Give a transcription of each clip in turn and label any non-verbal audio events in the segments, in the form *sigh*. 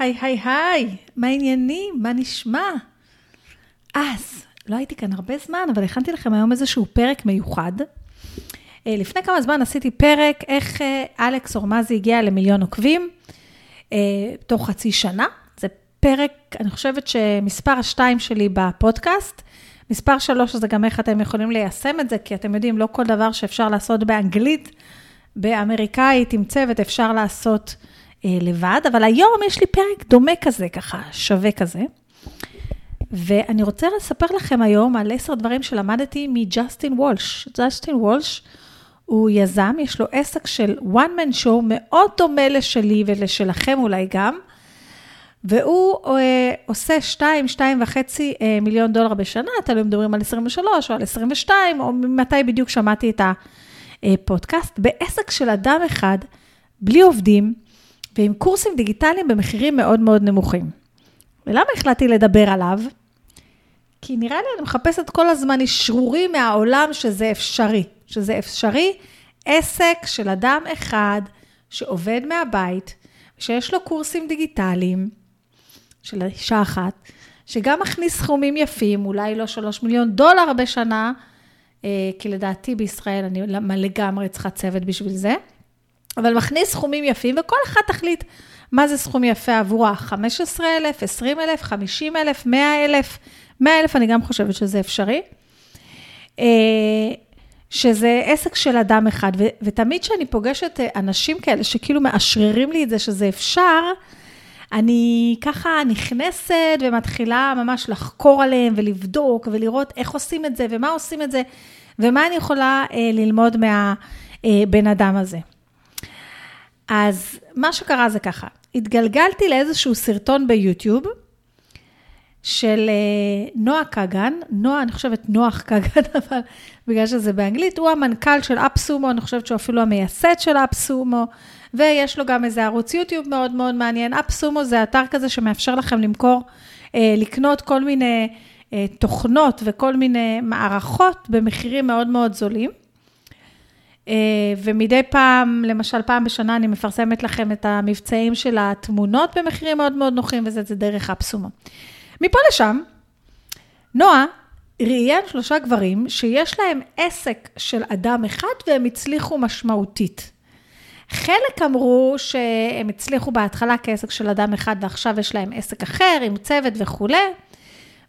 היי, היי, היי, מה העניינים? מה נשמע? אז, לא הייתי כאן הרבה זמן, אבל הכנתי לכם היום איזשהו פרק מיוחד. אה, לפני כמה זמן עשיתי פרק איך אה, אלכס אורמזי הגיע למיליון עוקבים, אה, תוך חצי שנה. זה פרק, אני חושבת שמספר השתיים שלי בפודקאסט. מספר שלוש זה גם איך אתם יכולים ליישם את זה, כי אתם יודעים, לא כל דבר שאפשר לעשות באנגלית, באמריקאית עם צוות אפשר לעשות לבד, אבל היום יש לי פרק דומה כזה, ככה, שווה כזה. ואני רוצה לספר לכם היום על עשר דברים שלמדתי מג'סטין וולש. ג'סטין וולש הוא יזם, יש לו עסק של one man show מאוד דומה לשלי ולשלכם אולי גם, והוא אה, עושה 2, 2.5 אה, מיליון דולר בשנה, תלוי אם מדברים על 23 או על 22, או מתי בדיוק שמעתי את הפודקאסט, בעסק של אדם אחד, בלי עובדים, ועם קורסים דיגיטליים במחירים מאוד מאוד נמוכים. ולמה החלטתי לדבר עליו? כי נראה לי אני מחפשת כל הזמן אשרורים מהעולם שזה אפשרי. שזה אפשרי, עסק של אדם אחד שעובד מהבית, שיש לו קורסים דיגיטליים של אישה אחת, שגם מכניס סכומים יפים, אולי לא שלוש מיליון דולר בשנה, אה, כי לדעתי בישראל אני לגמרי צריכה צוות בשביל זה, אבל מכניס סכומים יפים, וכל אחד תחליט מה זה סכום יפה עבורה, 15,000, 20,000, 50,000, 100,000, 100,000 אני גם חושבת שזה אפשרי. אה, שזה עסק של אדם אחד, ו- ותמיד כשאני פוגשת אה, אנשים כאלה שכאילו מאשררים לי את זה שזה אפשר, אני ככה נכנסת ומתחילה ממש לחקור עליהם ולבדוק ולראות איך עושים את זה ומה עושים את זה ומה אני יכולה אה, ללמוד מהבן אה, אדם הזה. אז מה שקרה זה ככה, התגלגלתי לאיזשהו סרטון ביוטיוב של אה, נועה קגן, נועה, אני חושבת נוח קגן, *laughs* אבל בגלל שזה באנגלית, הוא המנכ"ל של אפסומו, אני חושבת שהוא אפילו המייסד של אפסומו, ויש לו גם איזה ערוץ יוטיוב מאוד מאוד מעניין. אפסומו זה אתר כזה שמאפשר לכם למכור, אה, לקנות כל מיני תוכנות וכל מיני מערכות במחירים מאוד מאוד זולים. אה, ומדי פעם, למשל פעם בשנה אני מפרסמת לכם את המבצעים של התמונות במחירים מאוד מאוד נוחים, וזה דרך אפסומו. מפה לשם, נועה ראיין שלושה גברים שיש להם עסק של אדם אחד והם הצליחו משמעותית. חלק אמרו שהם הצליחו בהתחלה כעסק של אדם אחד ועכשיו יש להם עסק אחר עם צוות וכולי,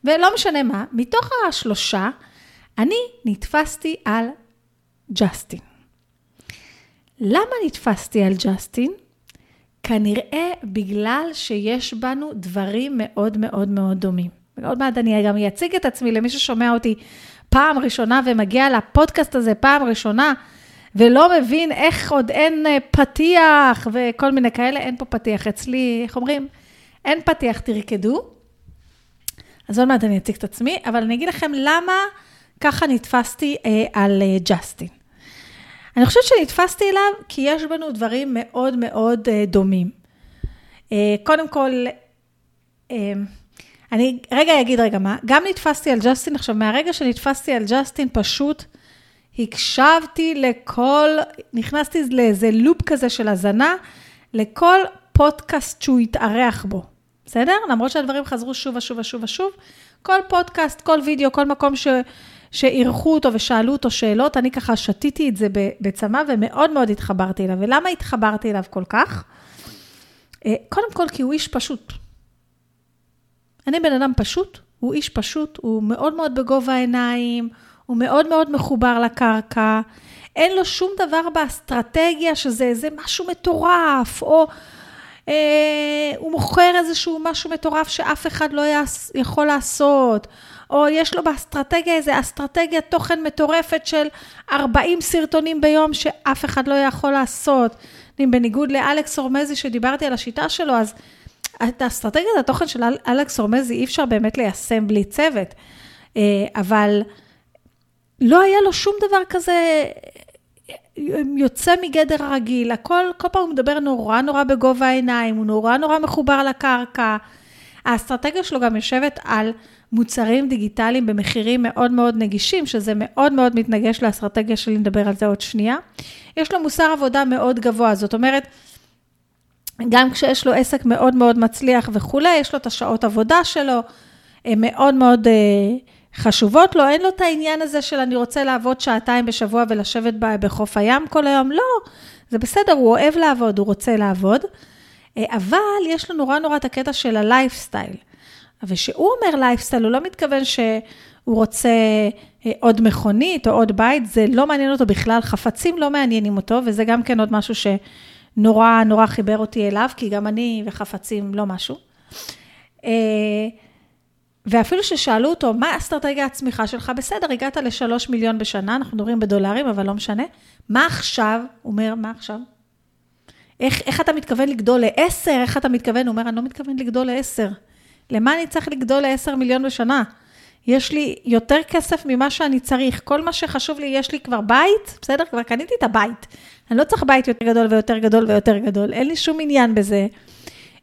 ולא משנה מה, מתוך השלושה, אני נתפסתי על ג'סטין. למה נתפסתי על ג'סטין? כנראה בגלל שיש בנו דברים מאוד מאוד מאוד דומים. ועוד מעט אני גם אציג את עצמי למי ששומע אותי פעם ראשונה ומגיע לפודקאסט הזה פעם ראשונה, ולא מבין איך עוד אין אה, פתיח וכל מיני כאלה, אין פה פתיח. אצלי, איך אומרים? אין פתיח, תרקדו. אז עוד מעט אני אציג את עצמי, אבל אני אגיד לכם למה ככה נתפסתי אה, על אה, ג'סטין. אני חושבת שנתפסתי אליו כי יש בנו דברים מאוד מאוד אה, דומים. אה, קודם כל, אה, אני רגע אגיד רגע מה, גם נתפסתי על ג'סטין, עכשיו מהרגע שנתפסתי על ג'סטין פשוט הקשבתי לכל, נכנסתי לאיזה לופ כזה של הזנה, לכל פודקאסט שהוא התארח בו, בסדר? למרות שהדברים חזרו שוב ושוב ושוב ושוב, כל פודקאסט, כל וידאו, כל מקום ש... שאירחו אותו ושאלו אותו שאלות, אני ככה שתיתי את זה בצמא ומאוד מאוד התחברתי אליו. ולמה התחברתי אליו כל כך? אה, קודם כל, כי הוא איש פשוט. אני בן אדם פשוט, הוא איש פשוט, הוא מאוד מאוד בגובה העיניים, הוא מאוד מאוד מחובר לקרקע, אין לו שום דבר באסטרטגיה שזה איזה משהו מטורף, או אה, הוא מוכר איזשהו משהו מטורף שאף אחד לא יעש, יכול לעשות, או יש לו באסטרטגיה איזה אסטרטגיית תוכן מטורפת של 40 סרטונים ביום שאף אחד לא יכול לעשות. אם בניגוד לאלכס אורמזי שדיברתי על השיטה שלו, אז את אסטרטגיית התוכן של אלכס אורמזי אי אפשר באמת ליישם בלי צוות. אה, אבל לא היה לו שום דבר כזה יוצא מגדר הרגיל, הכל, כל פעם הוא מדבר נורא נורא בגובה העיניים, הוא נורא נורא מחובר לקרקע. האסטרטגיה שלו גם יושבת על מוצרים דיגיטליים במחירים מאוד מאוד נגישים, שזה מאוד מאוד מתנגש לאסטרטגיה שלי, נדבר על זה עוד שנייה. יש לו מוסר עבודה מאוד גבוה, זאת אומרת, גם כשיש לו עסק מאוד מאוד מצליח וכולי, יש לו את השעות עבודה שלו, הן מאוד מאוד אה, חשובות לו, אין לו את העניין הזה של אני רוצה לעבוד שעתיים בשבוע ולשבת בחוף הים כל היום, לא, זה בסדר, הוא אוהב לעבוד, הוא רוצה לעבוד, אה, אבל יש לו נורא נורא את הקטע של הלייפסטייל. וכשהוא אומר לייפסטייל, הוא לא מתכוון שהוא רוצה אה, עוד מכונית או עוד בית, זה לא מעניין אותו בכלל, חפצים לא מעניינים אותו, וזה גם כן עוד משהו שנורא נורא חיבר אותי אליו, כי גם אני וחפצים לא משהו. אה, ואפילו ששאלו אותו, מה אסטרטגיה הצמיחה שלך? בסדר, הגעת לשלוש מיליון בשנה, אנחנו מדברים בדולרים, אבל לא משנה. מה עכשיו? הוא אומר, מה עכשיו? איך, איך אתה מתכוון לגדול לעשר? איך אתה מתכוון? הוא אומר, אני לא מתכוון לגדול לעשר. למה אני צריך לגדול לעשר מיליון בשנה? יש לי יותר כסף ממה שאני צריך. כל מה שחשוב לי, יש לי כבר בית, בסדר? כבר קניתי את הבית. אני לא צריך בית יותר גדול ויותר גדול ויותר גדול. אין לי שום עניין בזה.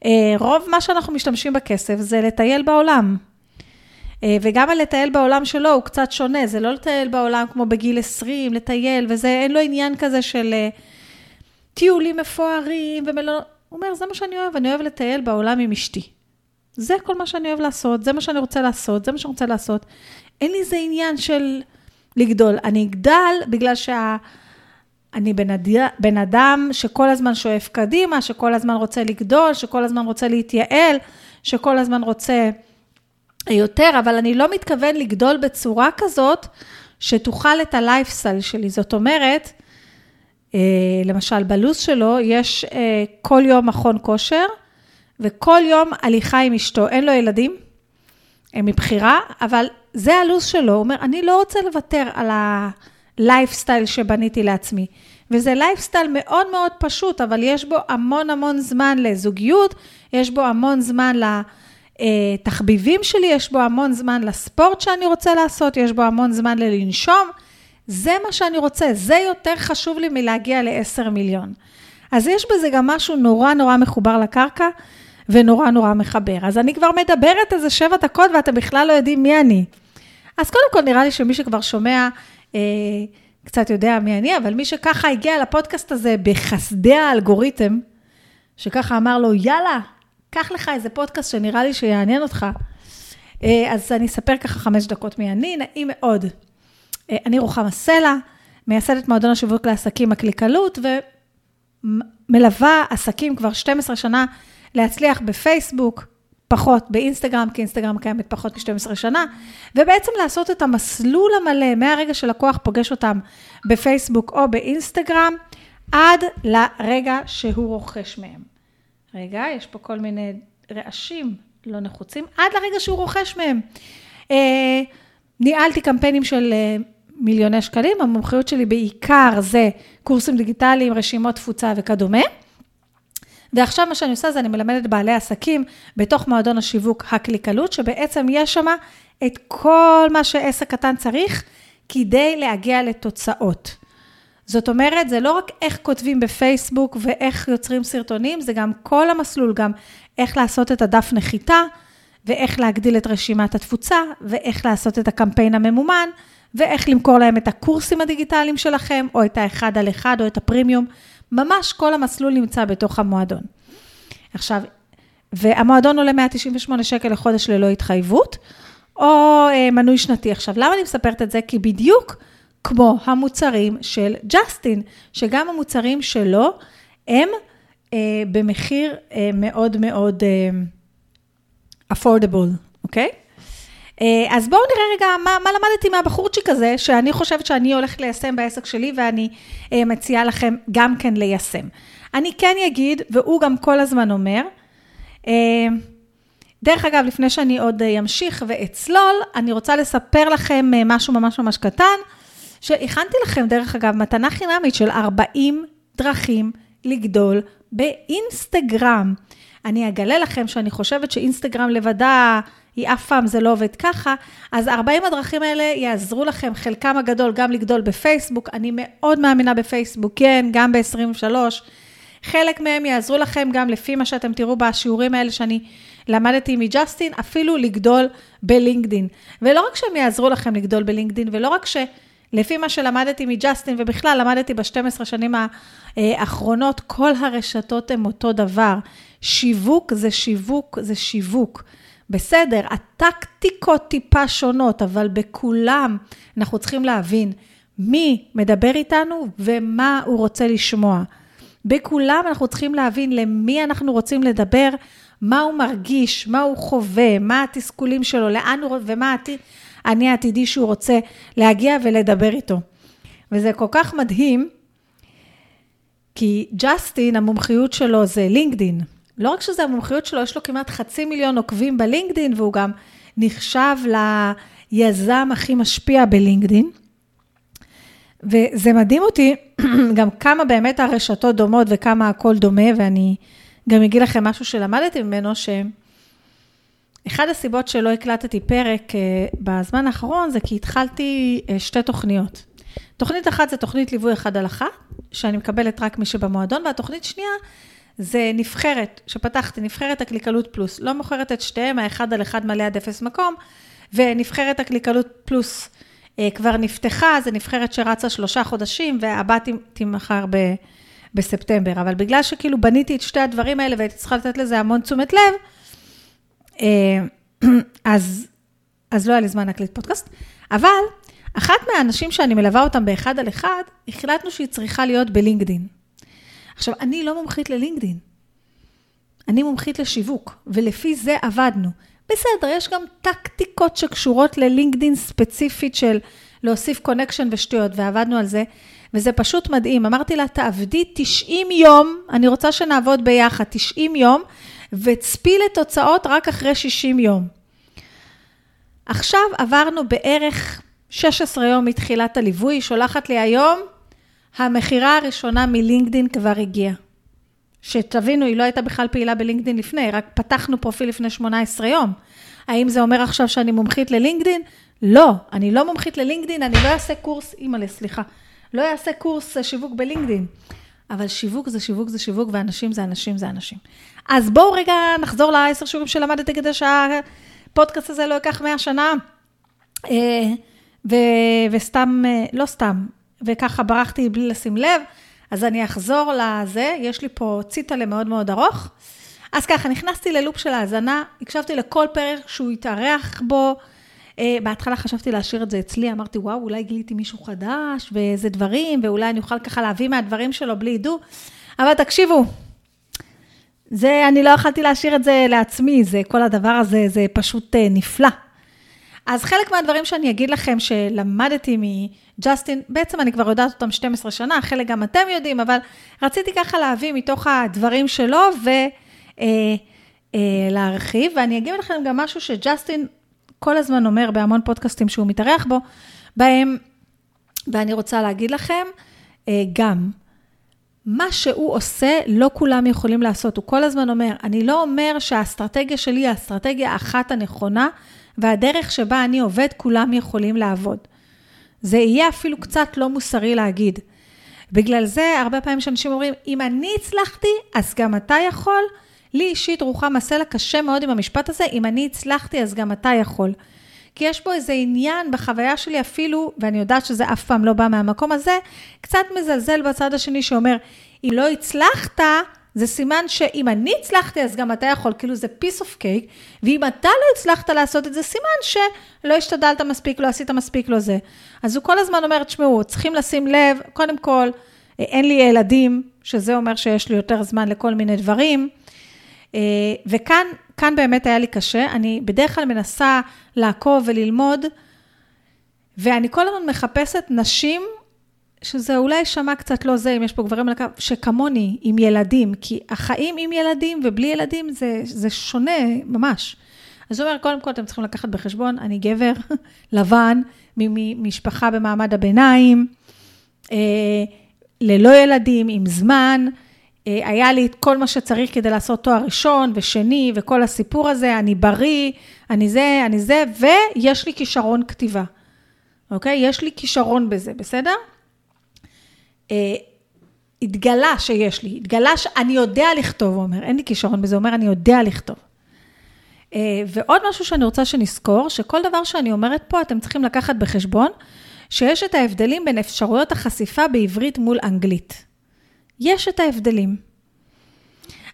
אה, רוב מה שאנחנו משתמשים בכסף זה לטייל בעולם. אה, וגם הלטייל בעולם שלו הוא קצת שונה, זה לא לטייל בעולם כמו בגיל 20, לטייל, וזה, אין לו עניין כזה של אה, טיולים מפוארים ומלונות. הוא אומר, זה מה שאני אוהב, אני אוהב לטייל בעולם עם אשתי. זה כל מה שאני אוהב לעשות, זה מה שאני רוצה לעשות, זה מה שאני רוצה לעשות. אין לי איזה עניין של לגדול. אני אגדל בגלל שה... אני בן, אד... בן אדם שכל הזמן שואף קדימה, שכל הזמן רוצה לגדול, שכל הזמן רוצה להתייעל, שכל הזמן רוצה יותר, אבל אני לא מתכוון לגדול בצורה כזאת שתוכל את הלייפסטייל שלי. זאת אומרת, אה, למשל, בלו"ז שלו יש אה, כל יום מכון כושר, וכל יום הליכה עם אשתו. אין לו ילדים, הם מבחירה, אבל זה הלו"ז שלו. הוא אומר, אני לא רוצה לוותר על הלייפסטייל שבניתי לעצמי. וזה לייפסטייל מאוד מאוד פשוט, אבל יש בו המון המון זמן לזוגיות, יש בו המון זמן לתחביבים שלי, יש בו המון זמן לספורט שאני רוצה לעשות, יש בו המון זמן ללנשום. זה מה שאני רוצה, זה יותר חשוב לי מלהגיע ל-10 מיליון. אז יש בזה גם משהו נורא נורא מחובר לקרקע, ונורא נורא מחבר. אז אני כבר מדברת איזה שבע דקות ואתם בכלל לא יודעים מי אני. אז קודם כל, נראה לי שמי שכבר שומע, אה, קצת יודע מי אני, אבל מי שככה הגיע לפודקאסט הזה בחסדי האלגוריתם, שככה אמר לו, יאללה, קח לך איזה פודקאסט שנראה לי שיעניין אותך. אה, אז אני אספר ככה חמש דקות מי אני, נעים מאוד. אה, אני רוחמה סלע, מייסדת מועדון השיווק לעסקים הקליקלות, ומלווה עסקים כבר 12 שנה להצליח בפייסבוק, פחות באינסטגרם, כי אינסטגרם קיימת פחות מ-12 שנה, ובעצם לעשות את המסלול המלא מהרגע שלקוח פוגש אותם בפייסבוק או באינסטגרם, עד לרגע שהוא רוכש מהם. רגע, יש פה כל מיני רעשים לא נחוצים, עד לרגע שהוא רוכש מהם. אה, ניהלתי קמפיינים של אה, מיליוני שקלים, המומחיות שלי בעיקר זה קורסים דיגיטליים, רשימות תפוצה וכדומה. ועכשיו מה שאני עושה זה אני מלמדת בעלי עסקים בתוך מועדון השיווק הקליקלות, שבעצם יש שם את כל מה שעסק קטן צריך כדי להגיע לתוצאות. זאת אומרת, זה לא רק איך כותבים בפייסבוק ואיך יוצרים סרטונים, זה גם כל המסלול, גם איך לעשות את הדף נחיתה, ואיך להגדיל את רשימת התפוצה, ואיך לעשות את הקמפיין הממומן, ואיך למכור להם את הקורסים הדיגיטליים שלכם, או את האחד על אחד, או את הפרימיום. ממש כל המסלול נמצא בתוך המועדון. עכשיו, והמועדון עולה 198 שקל לחודש ללא התחייבות, או אה, מנוי שנתי. עכשיו, למה אני מספרת את זה? כי בדיוק כמו המוצרים של ג'סטין, שגם המוצרים שלו הם אה, במחיר אה, מאוד מאוד אה, affordable, אוקיי? אה, אז בואו נראה רגע מה, מה למדתי מהבחורצ'יק הזה, שאני חושבת שאני הולכת ליישם בעסק שלי, ואני אה, מציעה לכם גם כן ליישם. אני כן אגיד, והוא גם כל הזמן אומר, אה, דרך אגב, לפני שאני עוד אמשיך ואצלול, אני רוצה לספר לכם משהו ממש ממש קטן, שהכנתי לכם, דרך אגב, מתנה חינמית של 40 דרכים לגדול באינסטגרם. אני אגלה לכם שאני חושבת שאינסטגרם לבדה היא אף פעם זה לא עובד ככה, אז 40 הדרכים האלה יעזרו לכם, חלקם הגדול, גם לגדול בפייסבוק. אני מאוד מאמינה בפייסבוק, כן, גם ב-23. חלק מהם יעזרו לכם גם לפי מה שאתם תראו בשיעורים האלה שאני למדתי מג'סטין, אפילו לגדול בלינקדין. ולא רק שהם יעזרו לכם לגדול בלינקדין, ולא רק ש... לפי מה שלמדתי מג'סטין, ובכלל למדתי ב-12 שנים האחרונות, כל הרשתות הן אותו דבר. שיווק זה שיווק זה שיווק. בסדר, הטקטיקות טיפה שונות, אבל בכולם אנחנו צריכים להבין מי מדבר איתנו ומה הוא רוצה לשמוע. בכולם אנחנו צריכים להבין למי אנחנו רוצים לדבר, מה הוא מרגיש, מה הוא חווה, מה התסכולים שלו, לאן הוא, ומה אני העתידי שהוא רוצה להגיע ולדבר איתו. וזה כל כך מדהים, כי ג'סטין, המומחיות שלו זה לינקדין. לא רק שזה המומחיות שלו, יש לו כמעט חצי מיליון עוקבים בלינקדין, והוא גם נחשב ליזם הכי משפיע בלינקדין. וזה מדהים אותי *clears throat* גם כמה באמת הרשתות דומות וכמה הכל דומה, ואני גם אגיד לכם משהו שלמדתי ממנו, שאחד הסיבות שלא הקלטתי פרק אה, בזמן האחרון, זה כי התחלתי אה, שתי תוכניות. תוכנית אחת זה תוכנית ליווי אחד על אחת, שאני מקבלת רק מי שבמועדון, והתוכנית שנייה זה נבחרת, שפתחתי, נבחרת הקליקלות פלוס. לא מוכרת את שתיהם, האחד על אחד מלא עד אפס מקום, ונבחרת הקליקלות פלוס אה, כבר נפתחה, זו נבחרת שרצה שלושה חודשים, והבת תימכר ב... בספטמבר. אבל בגלל שכאילו בניתי את שתי הדברים האלה והייתי צריכה לתת לזה המון תשומת לב, אה, *clears throat* אז, אז לא היה לי זמן להקליט פודקאסט. אבל אחת מהאנשים שאני מלווה אותם באחד על אחד, החלטנו שהיא צריכה להיות בלינקדין. עכשיו, אני לא מומחית ללינקדין, אני מומחית לשיווק, ולפי זה עבדנו. בסדר, יש גם טקטיקות שקשורות ללינקדין ספציפית של להוסיף קונקשן ושטויות, ועבדנו על זה, וזה פשוט מדהים. אמרתי לה, תעבדי 90 יום, אני רוצה שנעבוד ביחד 90 יום, וצפי לתוצאות רק אחרי 60 יום. עכשיו עברנו בערך 16 יום מתחילת הליווי, שולחת לי היום, המכירה הראשונה מלינקדין כבר הגיעה. שתבינו, היא לא הייתה בכלל פעילה בלינקדין לפני, רק פתחנו פרופיל לפני 18 יום. האם זה אומר עכשיו שאני מומחית ללינקדין? לא, אני לא מומחית ללינקדין, אני לא אעשה קורס, אימא'לה, סליחה, לא אעשה קורס שיווק בלינקדין. אבל שיווק זה שיווק זה שיווק, ואנשים זה אנשים זה אנשים. אז בואו רגע נחזור לעשר שיעורים שלמדתי כדי שהפודקאסט הזה לא ייקח 100 שנה. אה, ו- וסתם, אה, לא סתם, וככה ברחתי בלי לשים לב. אז אני אחזור לזה, יש לי פה ציטלה מאוד מאוד ארוך. אז ככה, נכנסתי ללופ של האזנה, הקשבתי לכל פרק שהוא התארח בו. Uh, בהתחלה חשבתי להשאיר את זה אצלי, אמרתי, וואו, אולי גיליתי מישהו חדש, ואיזה דברים, ואולי אני אוכל ככה להביא מהדברים שלו בלי ידעו. אבל תקשיבו, זה, אני לא יכלתי להשאיר את זה לעצמי, זה, כל הדבר הזה, זה פשוט uh, נפלא. אז חלק מהדברים שאני אגיד לכם שלמדתי מג'סטין, בעצם אני כבר יודעת אותם 12 שנה, חלק גם אתם יודעים, אבל רציתי ככה להביא מתוך הדברים שלו ולהרחיב, אה, אה, ואני אגיד לכם גם משהו שג'סטין כל הזמן אומר בהמון פודקאסטים שהוא מתארח בו, בהם, ואני רוצה להגיד לכם, אה, גם, מה שהוא עושה, לא כולם יכולים לעשות. הוא כל הזמן אומר, אני לא אומר שהאסטרטגיה שלי היא האסטרטגיה האחת הנכונה, והדרך שבה אני עובד, כולם יכולים לעבוד. זה יהיה אפילו קצת לא מוסרי להגיד. בגלל זה, הרבה פעמים שאנשים אומרים, אם אני הצלחתי, אז גם אתה יכול. לי אישית, רוחמה סלע, קשה מאוד עם המשפט הזה, אם אני הצלחתי, אז גם אתה יכול. כי יש פה איזה עניין בחוויה שלי אפילו, ואני יודעת שזה אף פעם לא בא מהמקום הזה, קצת מזלזל בצד השני שאומר, אם לא הצלחת, זה סימן שאם אני הצלחתי, אז גם אתה יכול, כאילו זה piece of cake, ואם אתה לא הצלחת לעשות את זה, סימן שלא השתדלת מספיק, לא עשית מספיק, לא זה. אז הוא כל הזמן אומר, תשמעו, צריכים לשים לב, קודם כל, אין לי ילדים, שזה אומר שיש לי יותר זמן לכל מיני דברים. אה, וכאן כאן באמת היה לי קשה, אני בדרך כלל מנסה לעקוב וללמוד, ואני כל הזמן מחפשת נשים שזה אולי יישמע קצת לא זה, אם יש פה גברים על הקו, שכמוני, עם ילדים, כי החיים עם ילדים ובלי ילדים זה, זה שונה ממש. אז הוא אומר, קודם כל אתם צריכים לקחת בחשבון, אני גבר *laughs* לבן, ממשפחה במעמד הביניים, אה, ללא ילדים, עם זמן, אה, היה לי את כל מה שצריך כדי לעשות תואר ראשון ושני וכל הסיפור הזה, אני בריא, אני זה, אני זה, ויש לי כישרון כתיבה, אוקיי? יש לי כישרון בזה, בסדר? אה, התגלה שיש לי, התגלה שאני יודע לכתוב, הוא אומר, אין לי כישרון בזה, הוא אומר, אני יודע לכתוב. אה, ועוד משהו שאני רוצה שנזכור, שכל דבר שאני אומרת פה, אתם צריכים לקחת בחשבון, שיש את ההבדלים בין אפשרויות החשיפה בעברית מול אנגלית. יש את ההבדלים.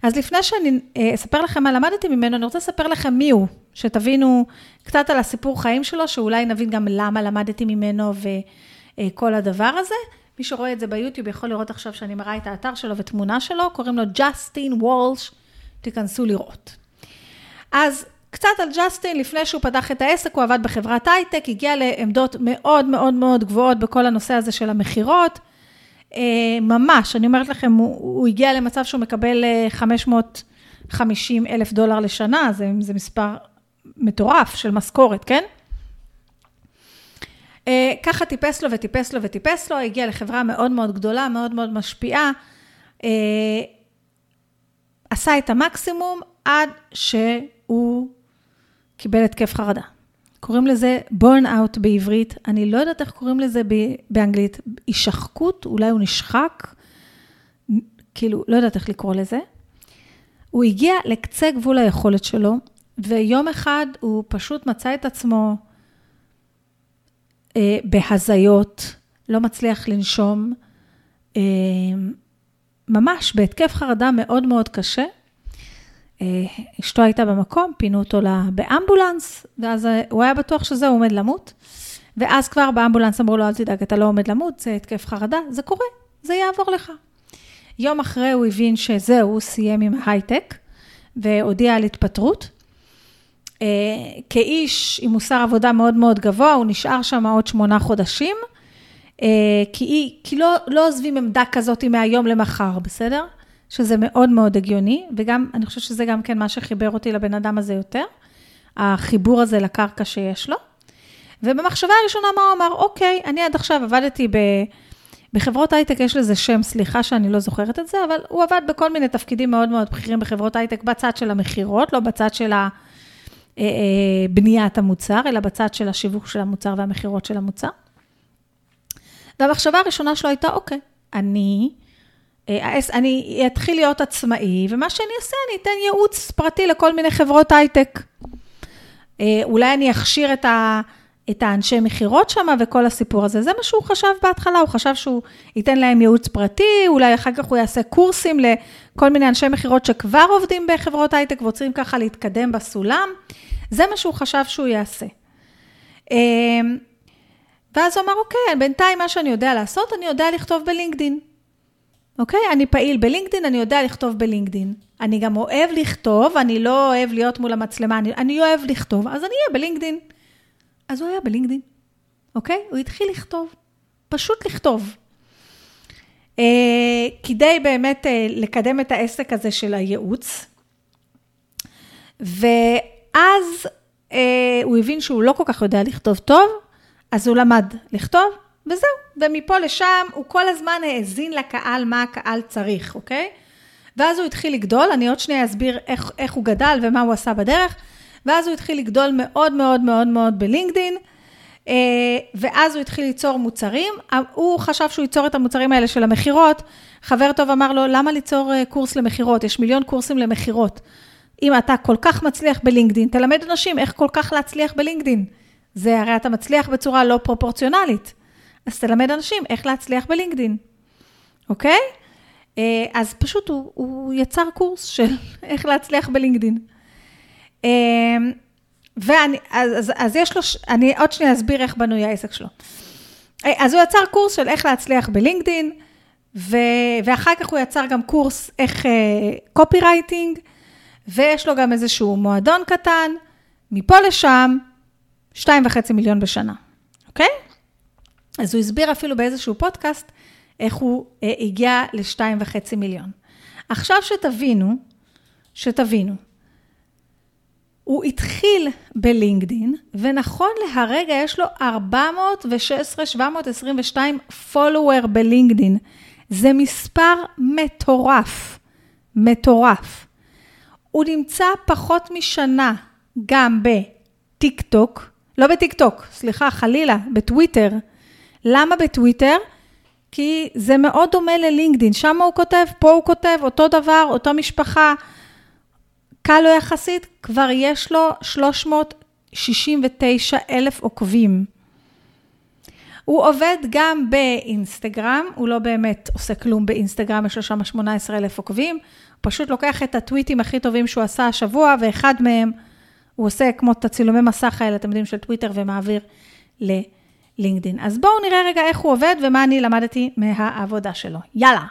אז לפני שאני אה, אספר לכם מה למדתי ממנו, אני רוצה לספר לכם מי הוא, שתבינו קצת על הסיפור חיים שלו, שאולי נבין גם למה למדתי ממנו וכל הדבר הזה. מי שרואה את זה ביוטיוב יכול לראות עכשיו שאני מראה את האתר שלו ותמונה שלו, קוראים לו ג'סטין וולש, תיכנסו לראות. אז קצת על ג'סטין, לפני שהוא פתח את העסק, הוא עבד בחברת הייטק, הגיע לעמדות מאוד מאוד מאוד גבוהות בכל הנושא הזה של המכירות. אה, ממש, אני אומרת לכם, הוא, הוא הגיע למצב שהוא מקבל 550 אה, אלף דולר לשנה, זה, זה מספר מטורף של משכורת, כן? אה, ככה טיפס לו וטיפס לו וטיפס לו, הגיע לחברה מאוד מאוד גדולה, מאוד מאוד משפיעה, עשה את המקסימום עד שהוא קיבל התקף חרדה. קוראים לזה burn out בעברית, אני לא יודעת איך קוראים לזה באנגלית, הישחקות, אולי הוא נשחק, כאילו, לא יודעת איך לקרוא לזה. הוא הגיע לקצה גבול היכולת שלו, ויום אחד הוא פשוט מצא את עצמו אה, בהזיות, לא מצליח לנשום, אה, ממש בהתקף חרדה מאוד מאוד קשה. אה, אשתו הייתה במקום, פינו אותו באמבולנס, ואז אה, הוא היה בטוח שזה עומד למות. ואז כבר באמבולנס אמרו לו, אל תדאג, אתה לא עומד למות, זה התקף חרדה, זה קורה, זה יעבור לך. יום אחרי הוא הבין שזהו, הוא סיים עם ההייטק, והודיע על התפטרות. אה, כאיש עם מוסר עבודה מאוד מאוד גבוה, הוא נשאר שם עוד שמונה חודשים, כי, כי לא, לא עוזבים עמדה כזאת מהיום למחר, בסדר? שזה מאוד מאוד הגיוני, וגם, אני חושבת שזה גם כן מה שחיבר אותי לבן אדם הזה יותר, החיבור הזה לקרקע שיש לו. ובמחשבה הראשונה, מה הוא אמר? אוקיי, אני עד עכשיו עבדתי ב... בחברות הייטק יש לזה שם, סליחה שאני לא זוכרת את זה, אבל הוא עבד בכל מיני תפקידים מאוד מאוד בכירים בחברות הייטק, בצד של המכירות, לא בצד של אה, אה, בניית המוצר, אלא בצד של השיווק של המוצר והמכירות של המוצר. והמחשבה הראשונה שלו הייתה, אוקיי, אני אה, אני אתחיל להיות עצמאי, ומה שאני אעשה, אני אתן ייעוץ פרטי לכל מיני חברות הייטק. אה, אולי אני אכשיר את, ה, את האנשי מכירות שם וכל הסיפור הזה. זה מה שהוא חשב בהתחלה, הוא חשב שהוא ייתן להם ייעוץ פרטי, אולי אחר כך הוא יעשה קורסים לכל מיני אנשי מכירות שכבר עובדים בחברות הייטק ורוצים ככה להתקדם בסולם. זה מה שהוא חשב שהוא יעשה. אה, ואז הוא אמר, אוקיי, בינתיים מה שאני יודע לעשות, אני יודע לכתוב בלינקדין. אוקיי? אני פעיל בלינקדין, אני יודע לכתוב בלינקדין. אני גם אוהב לכתוב, אני לא אוהב להיות מול המצלמה, אני, אני אוהב לכתוב, אז אני אהיה בלינקדין. אז הוא היה בלינקדין, אוקיי? הוא התחיל לכתוב, פשוט לכתוב. אה, כדי באמת אה, לקדם את העסק הזה של הייעוץ. ואז אה, הוא הבין שהוא לא כל כך יודע לכתוב טוב, אז הוא למד לכתוב, וזהו. ומפה לשם הוא כל הזמן האזין לקהל מה הקהל צריך, אוקיי? ואז הוא התחיל לגדול, אני עוד שנייה אסביר איך, איך הוא גדל ומה הוא עשה בדרך, ואז הוא התחיל לגדול מאוד מאוד מאוד מאוד בלינקדין, אה, ואז הוא התחיל ליצור מוצרים, הוא חשב שהוא ייצור את המוצרים האלה של המכירות, חבר טוב אמר לו, למה ליצור אה, קורס למכירות? יש מיליון קורסים למכירות. אם אתה כל כך מצליח בלינקדין, תלמד אנשים איך כל כך להצליח בלינקדין. זה הרי אתה מצליח בצורה לא פרופורציונלית. אז תלמד אנשים איך להצליח בלינקדין, אוקיי? אה, אז פשוט הוא, הוא יצר קורס של *laughs* איך להצליח בלינקדין. אה, ואני, אז, אז, אז יש לו, אני עוד שנייה אסביר איך בנוי העסק שלו. אה, אז הוא יצר קורס של איך להצליח בלינקדין, ו, ואחר כך הוא יצר גם קורס איך קופי רייטינג, ויש לו גם איזשהו מועדון קטן, מפה לשם, שתיים וחצי מיליון בשנה, אוקיי? אז הוא הסביר אפילו באיזשהו פודקאסט איך הוא אה, הגיע לשתיים וחצי מיליון. עכשיו שתבינו, שתבינו, הוא התחיל בלינקדין, ונכון להרגע יש לו 416,722 פולוור בלינקדין. זה מספר מטורף, מטורף. הוא נמצא פחות משנה גם בטיק טוק, לא בטיק טוק, סליחה, חלילה, בטוויטר. למה בטוויטר? כי זה מאוד דומה ללינקדין, שם הוא כותב, פה הוא כותב, אותו דבר, אותו משפחה. קל לו יחסית, כבר יש לו 369 אלף עוקבים. הוא עובד גם באינסטגרם, הוא לא באמת עושה כלום באינסטגרם, יש לו שם 18 אלף עוקבים, הוא פשוט לוקח את הטוויטים הכי טובים שהוא עשה השבוע, ואחד מהם הוא עושה כמו את הצילומי מסך האלה, אתם יודעים, של טוויטר, ומעביר ללינקדין. אז בואו נראה רגע איך הוא עובד ומה אני למדתי מהעבודה שלו. יאללה.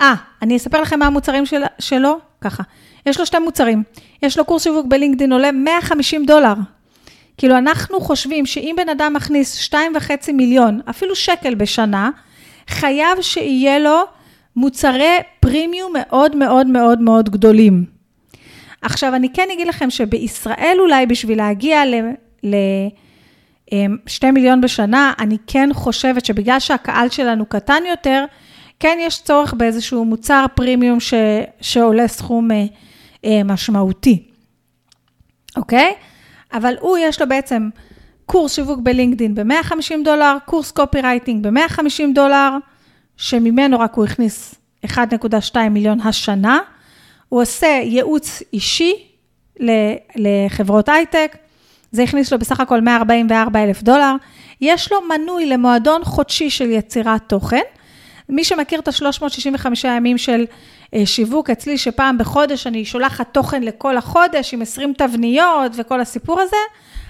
אה, אני אספר לכם מה המוצרים של, שלו, ככה. יש לו שתי מוצרים. יש לו קורס שיווק בלינקדין, עולה 150 דולר. כאילו, אנחנו חושבים שאם בן אדם מכניס 2.5 מיליון, אפילו שקל בשנה, חייב שיהיה לו מוצרי פרימיום מאוד מאוד מאוד מאוד גדולים. עכשיו, אני כן אגיד לכם שבישראל אולי, בשביל להגיע ל... ל 2 אמ, מיליון בשנה, אני כן חושבת שבגלל שהקהל שלנו קטן יותר, כן יש צורך באיזשהו מוצר פרימיום ש, שעולה סכום אה, משמעותי, אוקיי? אבל הוא, יש לו בעצם קורס שיווק בלינקדין ב-150 דולר, קורס copywriting ב-150 דולר, שממנו רק הוא הכניס 1.2 מיליון השנה. הוא עושה ייעוץ אישי לחברות הייטק, זה הכניס לו בסך הכל 144 אלף דולר. יש לו מנוי למועדון חודשי של יצירת תוכן. מי שמכיר את ה-365 ימים של אה, שיווק אצלי, שפעם בחודש אני שולחת תוכן לכל החודש עם 20 תבניות וכל הסיפור הזה,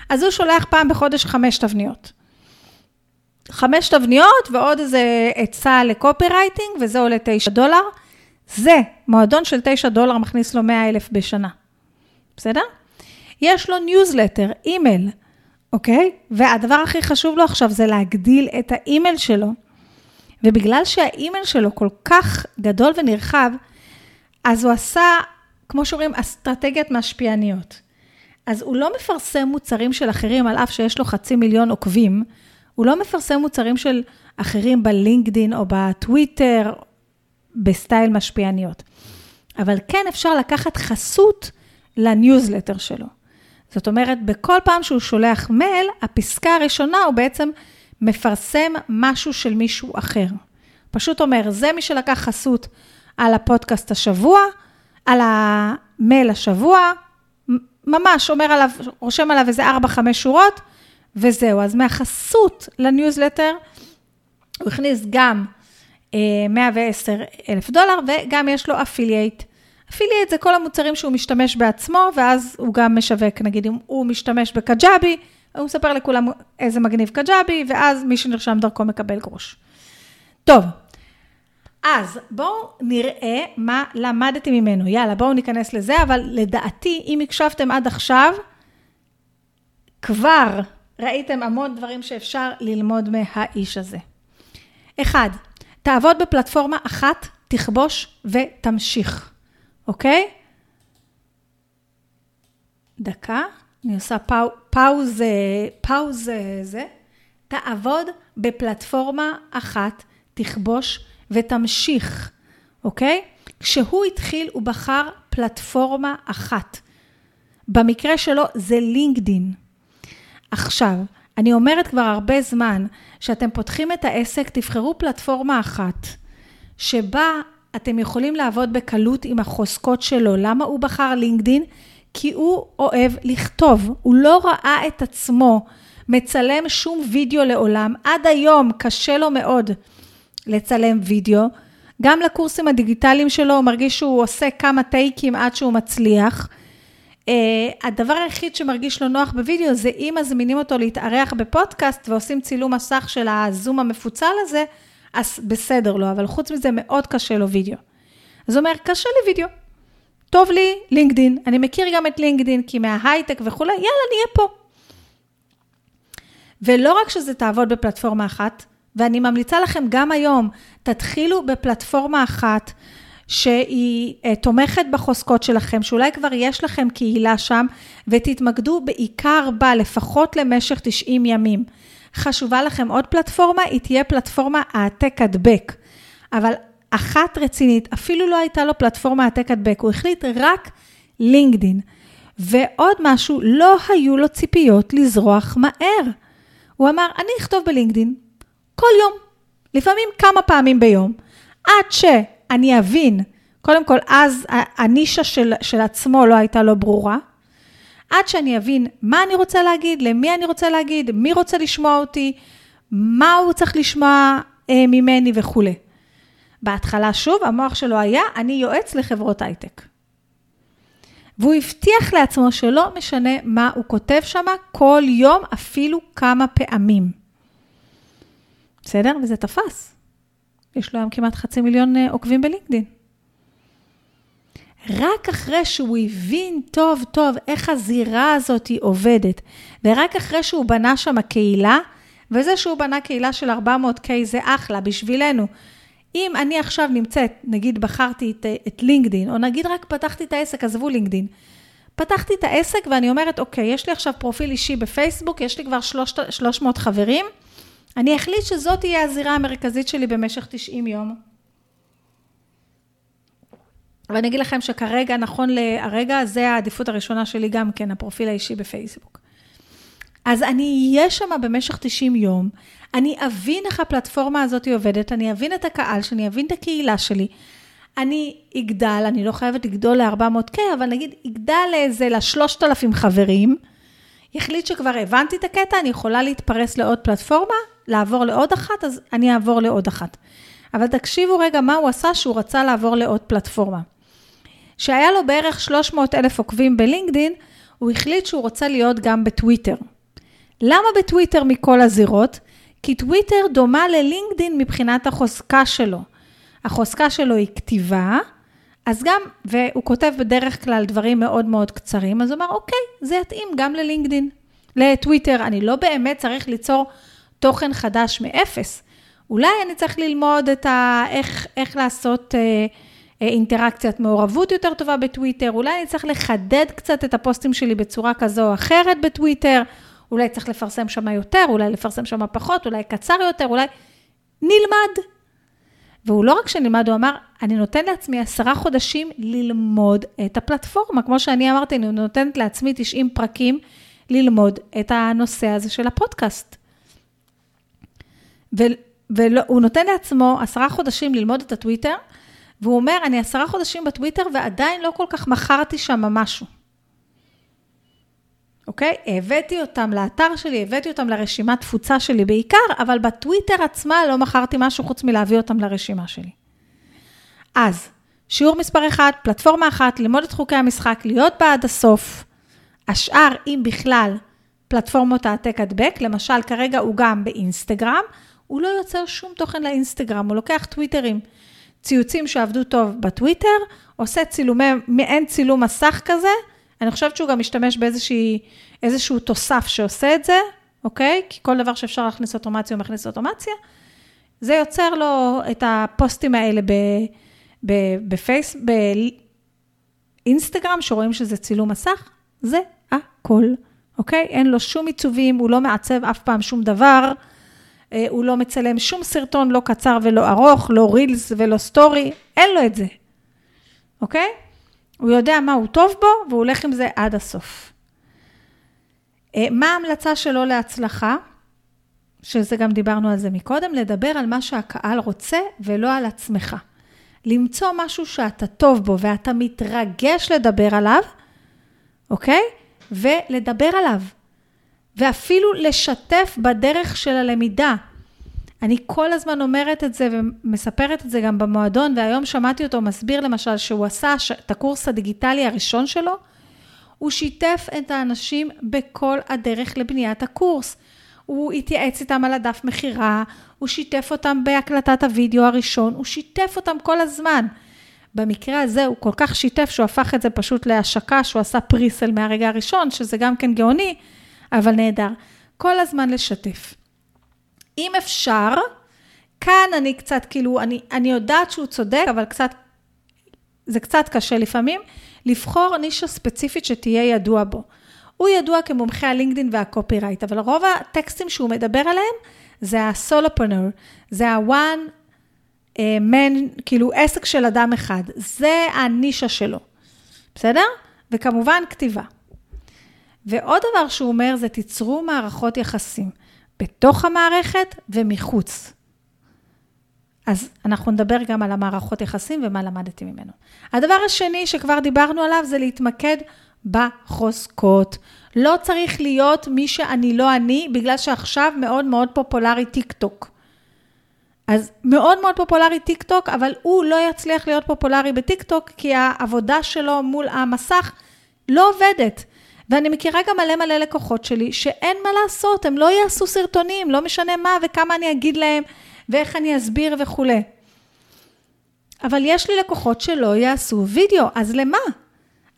אז הוא שולח פעם בחודש חמש תבניות. חמש תבניות ועוד איזה עצה ל copywriting, וזה עולה 9 דולר. זה, מועדון של 9 דולר מכניס לו 100 אלף בשנה. בסדר? יש לו ניוזלטר, אימייל, אוקיי? והדבר הכי חשוב לו עכשיו זה להגדיל את האימייל שלו. ובגלל שהאימייל שלו כל כך גדול ונרחב, אז הוא עשה, כמו שאומרים, אסטרטגיית משפיעניות. אז הוא לא מפרסם מוצרים של אחרים, על אף שיש לו חצי מיליון עוקבים, הוא לא מפרסם מוצרים של אחרים בלינקדין או בטוויטר, בסטייל משפיעניות. אבל כן אפשר לקחת חסות לניוזלטר שלו. זאת אומרת, בכל פעם שהוא שולח מייל, הפסקה הראשונה הוא בעצם מפרסם משהו של מישהו אחר. פשוט אומר, זה מי שלקח חסות על הפודקאסט השבוע, על המייל השבוע, ממש אומר עליו, רושם עליו איזה 4-5 שורות, וזהו. אז מהחסות לניוזלטר, הוא הכניס גם 110 אה, אלף דולר, וגם יש לו affiliate. Affiliate זה כל המוצרים שהוא משתמש בעצמו, ואז הוא גם משווק, נגיד אם הוא משתמש ב Kajabi, הוא מספר לכולם איזה מגניב קג'אבי, ואז מי שנרשם דרכו מקבל גרוש. טוב, אז בואו נראה מה למדתי ממנו. יאללה, בואו ניכנס לזה, אבל לדעתי, אם הקשבתם עד עכשיו, כבר ראיתם המון דברים שאפשר ללמוד מהאיש הזה. אחד, תעבוד בפלטפורמה אחת, תכבוש ותמשיך, אוקיי? דקה, אני עושה פאו, פאוז, פאוז זה. תעבוד בפלטפורמה אחת, תכבוש ותמשיך, אוקיי? כשהוא התחיל, הוא בחר פלטפורמה אחת. במקרה שלו זה לינקדין. עכשיו, אני אומרת כבר הרבה זמן, שאתם פותחים את העסק, תבחרו פלטפורמה אחת, שבה אתם יכולים לעבוד בקלות עם החוזקות שלו. למה הוא בחר לינקדין? כי הוא אוהב לכתוב. הוא לא ראה את עצמו מצלם שום וידאו לעולם. עד היום קשה לו מאוד לצלם וידאו. גם לקורסים הדיגיטליים שלו הוא מרגיש שהוא עושה כמה טייקים עד שהוא מצליח. Uh, הדבר היחיד שמרגיש לו נוח בווידאו זה אם מזמינים אותו להתארח בפודקאסט ועושים צילום מסך של הזום המפוצל הזה, אז בסדר לו, אבל חוץ מזה מאוד קשה לו וידאו. אז הוא אומר, קשה לי וידאו. טוב לי לינקדין, אני מכיר גם את לינקדין, כי מההייטק וכולי, יאללה, נהיה פה. ולא רק שזה תעבוד בפלטפורמה אחת, ואני ממליצה לכם גם היום, תתחילו בפלטפורמה אחת שהיא uh, תומכת בחוזקות שלכם, שאולי כבר יש לכם קהילה שם, ותתמקדו בעיקר בה, לפחות למשך 90 ימים. חשובה לכם עוד פלטפורמה, היא תהיה פלטפורמה העתק הדבק. אבל אחת רצינית, אפילו לא הייתה לו פלטפורמה העתק הדבק, הוא החליט רק לינקדין. ועוד משהו, לא היו לו ציפיות לזרוח מהר. הוא אמר, אני אכתוב בלינקדין כל יום, לפעמים כמה פעמים ביום, עד שאני אבין, קודם כל, אז הנישה של, של עצמו לא הייתה לו ברורה, עד שאני אבין מה אני רוצה להגיד, למי אני רוצה להגיד, מי רוצה לשמוע אותי, מה הוא צריך לשמוע אה, ממני וכולי. בהתחלה, שוב, המוח שלו היה, אני יועץ לחברות הייטק. והוא הבטיח לעצמו שלא משנה מה הוא כותב שם, כל יום, אפילו כמה פעמים. בסדר? וזה תפס. יש לו היום כמעט חצי מיליון אה, עוקבים בלינקדאין. רק אחרי שהוא הבין טוב טוב איך הזירה הזאת היא עובדת, ורק אחרי שהוא בנה שם קהילה, וזה שהוא בנה קהילה של 400K זה אחלה בשבילנו. אם אני עכשיו נמצאת, נגיד בחרתי את, את לינקדין, או נגיד רק פתחתי את העסק, עזבו לינקדין. פתחתי את העסק ואני אומרת, אוקיי, יש לי עכשיו פרופיל אישי בפייסבוק, יש לי כבר 300 חברים, אני אחליט שזאת תהיה הזירה המרכזית שלי במשך 90 יום. ואני אגיד לכם שכרגע, נכון להרגע, זה העדיפות הראשונה שלי גם כן, הפרופיל האישי בפייסבוק. אז אני אהיה שם במשך 90 יום, אני אבין איך הפלטפורמה הזאת עובדת, אני אבין את הקהל שלי, אני אבין את הקהילה שלי. אני אגדל, אני לא חייבת לגדול ל-400K, אבל נגיד אגדל לאיזה ל-3,000 חברים, יחליט שכבר הבנתי את הקטע, אני יכולה להתפרס לעוד פלטפורמה, לעבור לעוד אחת, אז אני אעבור לעוד אחת. אבל תקשיבו רגע מה הוא עשה שהוא רצה לעבור לעוד פלטפורמה. שהיה לו בערך 300 אלף עוקבים בלינקדין, הוא החליט שהוא רוצה להיות גם בטוויטר. למה בטוויטר מכל הזירות? כי טוויטר דומה ללינקדין מבחינת החוזקה שלו. החוזקה שלו היא כתיבה, אז גם, והוא כותב בדרך כלל דברים מאוד מאוד קצרים, אז הוא אמר, אוקיי, זה יתאים גם ללינקדין. לטוויטר, אני לא באמת צריך ליצור תוכן חדש מאפס. אולי אני צריך ללמוד את ה... איך, איך לעשות אה, אה, אינטראקציית מעורבות יותר טובה בטוויטר, אולי אני צריך לחדד קצת את הפוסטים שלי בצורה כזו או אחרת בטוויטר, אולי צריך לפרסם שם יותר, אולי לפרסם שם פחות, אולי קצר יותר, אולי... נלמד. והוא לא רק שנלמד, הוא אמר, אני נותן לעצמי עשרה חודשים ללמוד את הפלטפורמה. כמו שאני אמרתי, אני נותנת לעצמי 90 פרקים ללמוד את הנושא הזה של הפודקאסט. והוא נותן לעצמו עשרה חודשים ללמוד את הטוויטר, והוא אומר, אני עשרה חודשים בטוויטר ועדיין לא כל כך מכרתי שם משהו. אוקיי? הבאתי אותם לאתר שלי, הבאתי אותם לרשימת תפוצה שלי בעיקר, אבל בטוויטר עצמה לא מכרתי משהו חוץ מלהביא אותם לרשימה שלי. אז, שיעור מספר 1, פלטפורמה אחת, ללמוד את חוקי המשחק, להיות בה עד הסוף. השאר, אם בכלל, פלטפורמות העתק הדבק, למשל כרגע הוא גם באינסטגרם, הוא לא יוצר שום תוכן לאינסטגרם, הוא לוקח טוויטרים, ציוצים שעבדו טוב בטוויטר, עושה צילומי, מעין צילום מסך כזה, אני חושבת שהוא גם משתמש באיזשהו תוסף שעושה את זה, אוקיי? כי כל דבר שאפשר להכניס אוטומציה, הוא מכניס אוטומציה. זה יוצר לו את הפוסטים האלה בפייס, באינסטגרם, שרואים שזה צילום מסך, זה הכל, אוקיי? אין לו שום עיצובים, הוא לא מעצב אף פעם שום דבר, אה, הוא לא מצלם שום סרטון, לא קצר ולא ארוך, לא רילס ולא סטורי, אין לו את זה, אוקיי? הוא יודע מה הוא טוב בו, והוא הולך עם זה עד הסוף. אה, מה ההמלצה שלו להצלחה? שזה גם דיברנו על זה מקודם, לדבר על מה שהקהל רוצה ולא על עצמך. למצוא משהו שאתה טוב בו ואתה מתרגש לדבר עליו, אוקיי? ולדבר עליו. ואפילו לשתף בדרך של הלמידה. אני כל הזמן אומרת את זה ומספרת את זה גם במועדון, והיום שמעתי אותו מסביר למשל שהוא עשה את הקורס הדיגיטלי הראשון שלו, הוא שיתף את האנשים בכל הדרך לבניית הקורס. הוא התייעץ איתם על הדף מכירה, הוא שיתף אותם בהקלטת הוידאו הראשון, הוא שיתף אותם כל הזמן. במקרה הזה הוא כל כך שיתף שהוא הפך את זה פשוט להשקה, שהוא עשה פריסל מהרגע הראשון, שזה גם כן גאוני, אבל נהדר. כל הזמן לשתף. אם אפשר, כאן אני קצת, כאילו, אני, אני יודעת שהוא צודק, אבל קצת, זה קצת קשה לפעמים, לבחור נישה ספציפית שתהיה ידוע בו. הוא ידוע כמומחה הלינקדין והקופירייט, אבל רוב הטקסטים שהוא מדבר עליהם זה הסולופונר, זה ה-one uh, man, כאילו עסק של אדם אחד, זה הנישה שלו, בסדר? וכמובן כתיבה. ועוד דבר שהוא אומר זה תיצרו מערכות יחסים. בתוך המערכת ומחוץ. אז אנחנו נדבר גם על המערכות יחסים ומה למדתי ממנו. הדבר השני שכבר דיברנו עליו זה להתמקד בחוזקות. לא צריך להיות מי שאני לא אני, בגלל שעכשיו מאוד מאוד פופולרי טיק טוק. אז מאוד מאוד פופולרי טיק טוק, אבל הוא לא יצליח להיות פופולרי בטיק טוק, כי העבודה שלו מול המסך לא עובדת. ואני מכירה גם מלא מלא לקוחות שלי, שאין מה לעשות, הם לא יעשו סרטונים, לא משנה מה וכמה אני אגיד להם, ואיך אני אסביר וכולי. אבל יש לי לקוחות שלא יעשו וידאו, אז למה?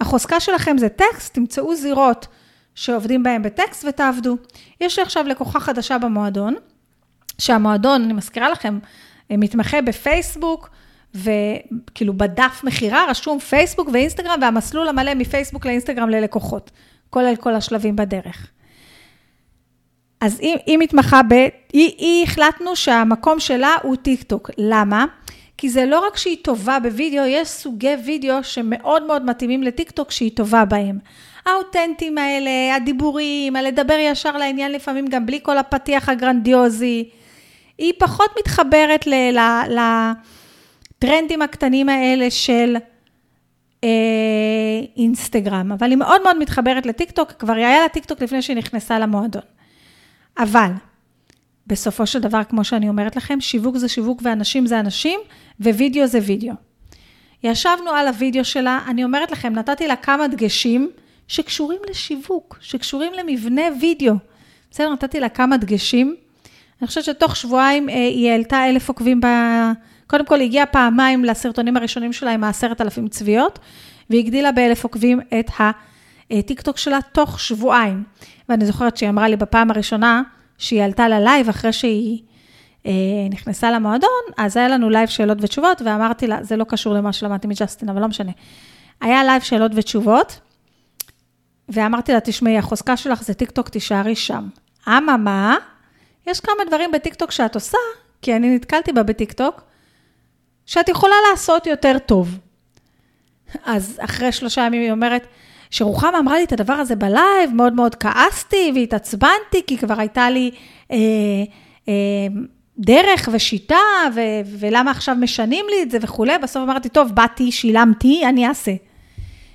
החוזקה שלכם זה טקסט, תמצאו זירות שעובדים בהן בטקסט ותעבדו. יש לי עכשיו לקוחה חדשה במועדון, שהמועדון, אני מזכירה לכם, מתמחה בפייסבוק, וכאילו בדף מכירה רשום פייסבוק ואינסטגרם, והמסלול המלא מפייסבוק לאינסטגרם ללקוחות, כולל כל השלבים בדרך. אז היא, היא מתמחה ב... היא, היא החלטנו שהמקום שלה הוא טיק טוק. למה? כי זה לא רק שהיא טובה בווידאו, יש סוגי וידאו שמאוד מאוד מתאימים לטיק טוק שהיא טובה בהם. האותנטיים האלה, הדיבורים, הלדבר ישר לעניין לפעמים גם בלי כל הפתיח הגרנדיוזי. היא פחות מתחברת לטרנדים הקטנים האלה של אינסטגרם, אבל היא מאוד מאוד מתחברת לטיקטוק, כבר היה לה טיקטוק לפני שהיא נכנסה למועדון. אבל, בסופו של דבר, כמו שאני אומרת לכם, שיווק זה שיווק ואנשים זה אנשים, ווידאו זה וידאו. ישבנו על הוידאו שלה, אני אומרת לכם, נתתי לה כמה דגשים שקשורים לשיווק, שקשורים למבנה וידאו. בסדר, נתתי לה כמה דגשים. אני חושבת שתוך שבועיים אה, היא העלתה אלף עוקבים ב... קודם כל, הגיעה פעמיים לסרטונים הראשונים שלה עם העשרת אלפים צביעות, והיא הגדילה באלף עוקבים את הטיקטוק שלה תוך שבועיים. ואני זוכרת שהיא אמרה לי בפעם הראשונה שהיא עלתה ל live אחרי שהיא אה, נכנסה למועדון, אז היה לנו live שאלות ותשובות, ואמרתי לה, זה לא קשור למה שלמדתי מג'סטין, אבל לא משנה. היה live שאלות ותשובות, ואמרתי לה, תשמעי, החוזקה שלך זה טיקטוק, תישארי שם. אממה, יש כמה דברים בטיקטוק שאת עושה, כי אני נתקלתי בה בטיקטוק, שאת יכולה לעשות יותר טוב. אז אחרי שלושה ימים היא אומרת, שרוחמה אמרה לי את הדבר הזה בלייב, מאוד מאוד כעסתי והתעצבנתי, כי כבר הייתה לי אה, אה, דרך ושיטה, ו, ולמה עכשיו משנים לי את זה וכולי. בסוף אמרתי, טוב, באתי, שילמתי, אני אעשה.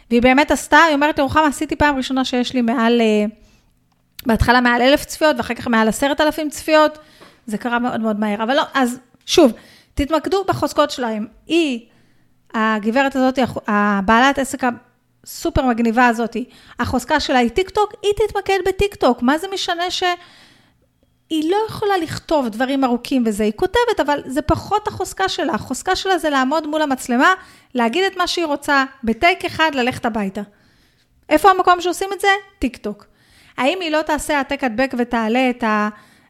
והיא באמת עשתה, היא אומרת לי, רוחמה, עשיתי פעם ראשונה שיש לי מעל, אה, בהתחלה מעל אלף צפיות, ואחר כך מעל עשרת אלפים צפיות. זה קרה מאוד מאוד מהר. אבל לא, אז שוב, תתמקדו בחוזקות שלהם. היא, הגברת הזאת, הבעלת עסק הסופר מגניבה הזאת, החוזקה שלה היא טיק טוק, היא תתמקד בטיק טוק. מה זה משנה ש... היא לא יכולה לכתוב דברים ארוכים וזה, היא כותבת, אבל זה פחות החוזקה שלה. החוזקה שלה זה לעמוד מול המצלמה, להגיד את מה שהיא רוצה, בטייק אחד ללכת הביתה. איפה המקום שעושים את זה? טיק טוק. האם היא לא תעשה העתק הדבק ותעלה את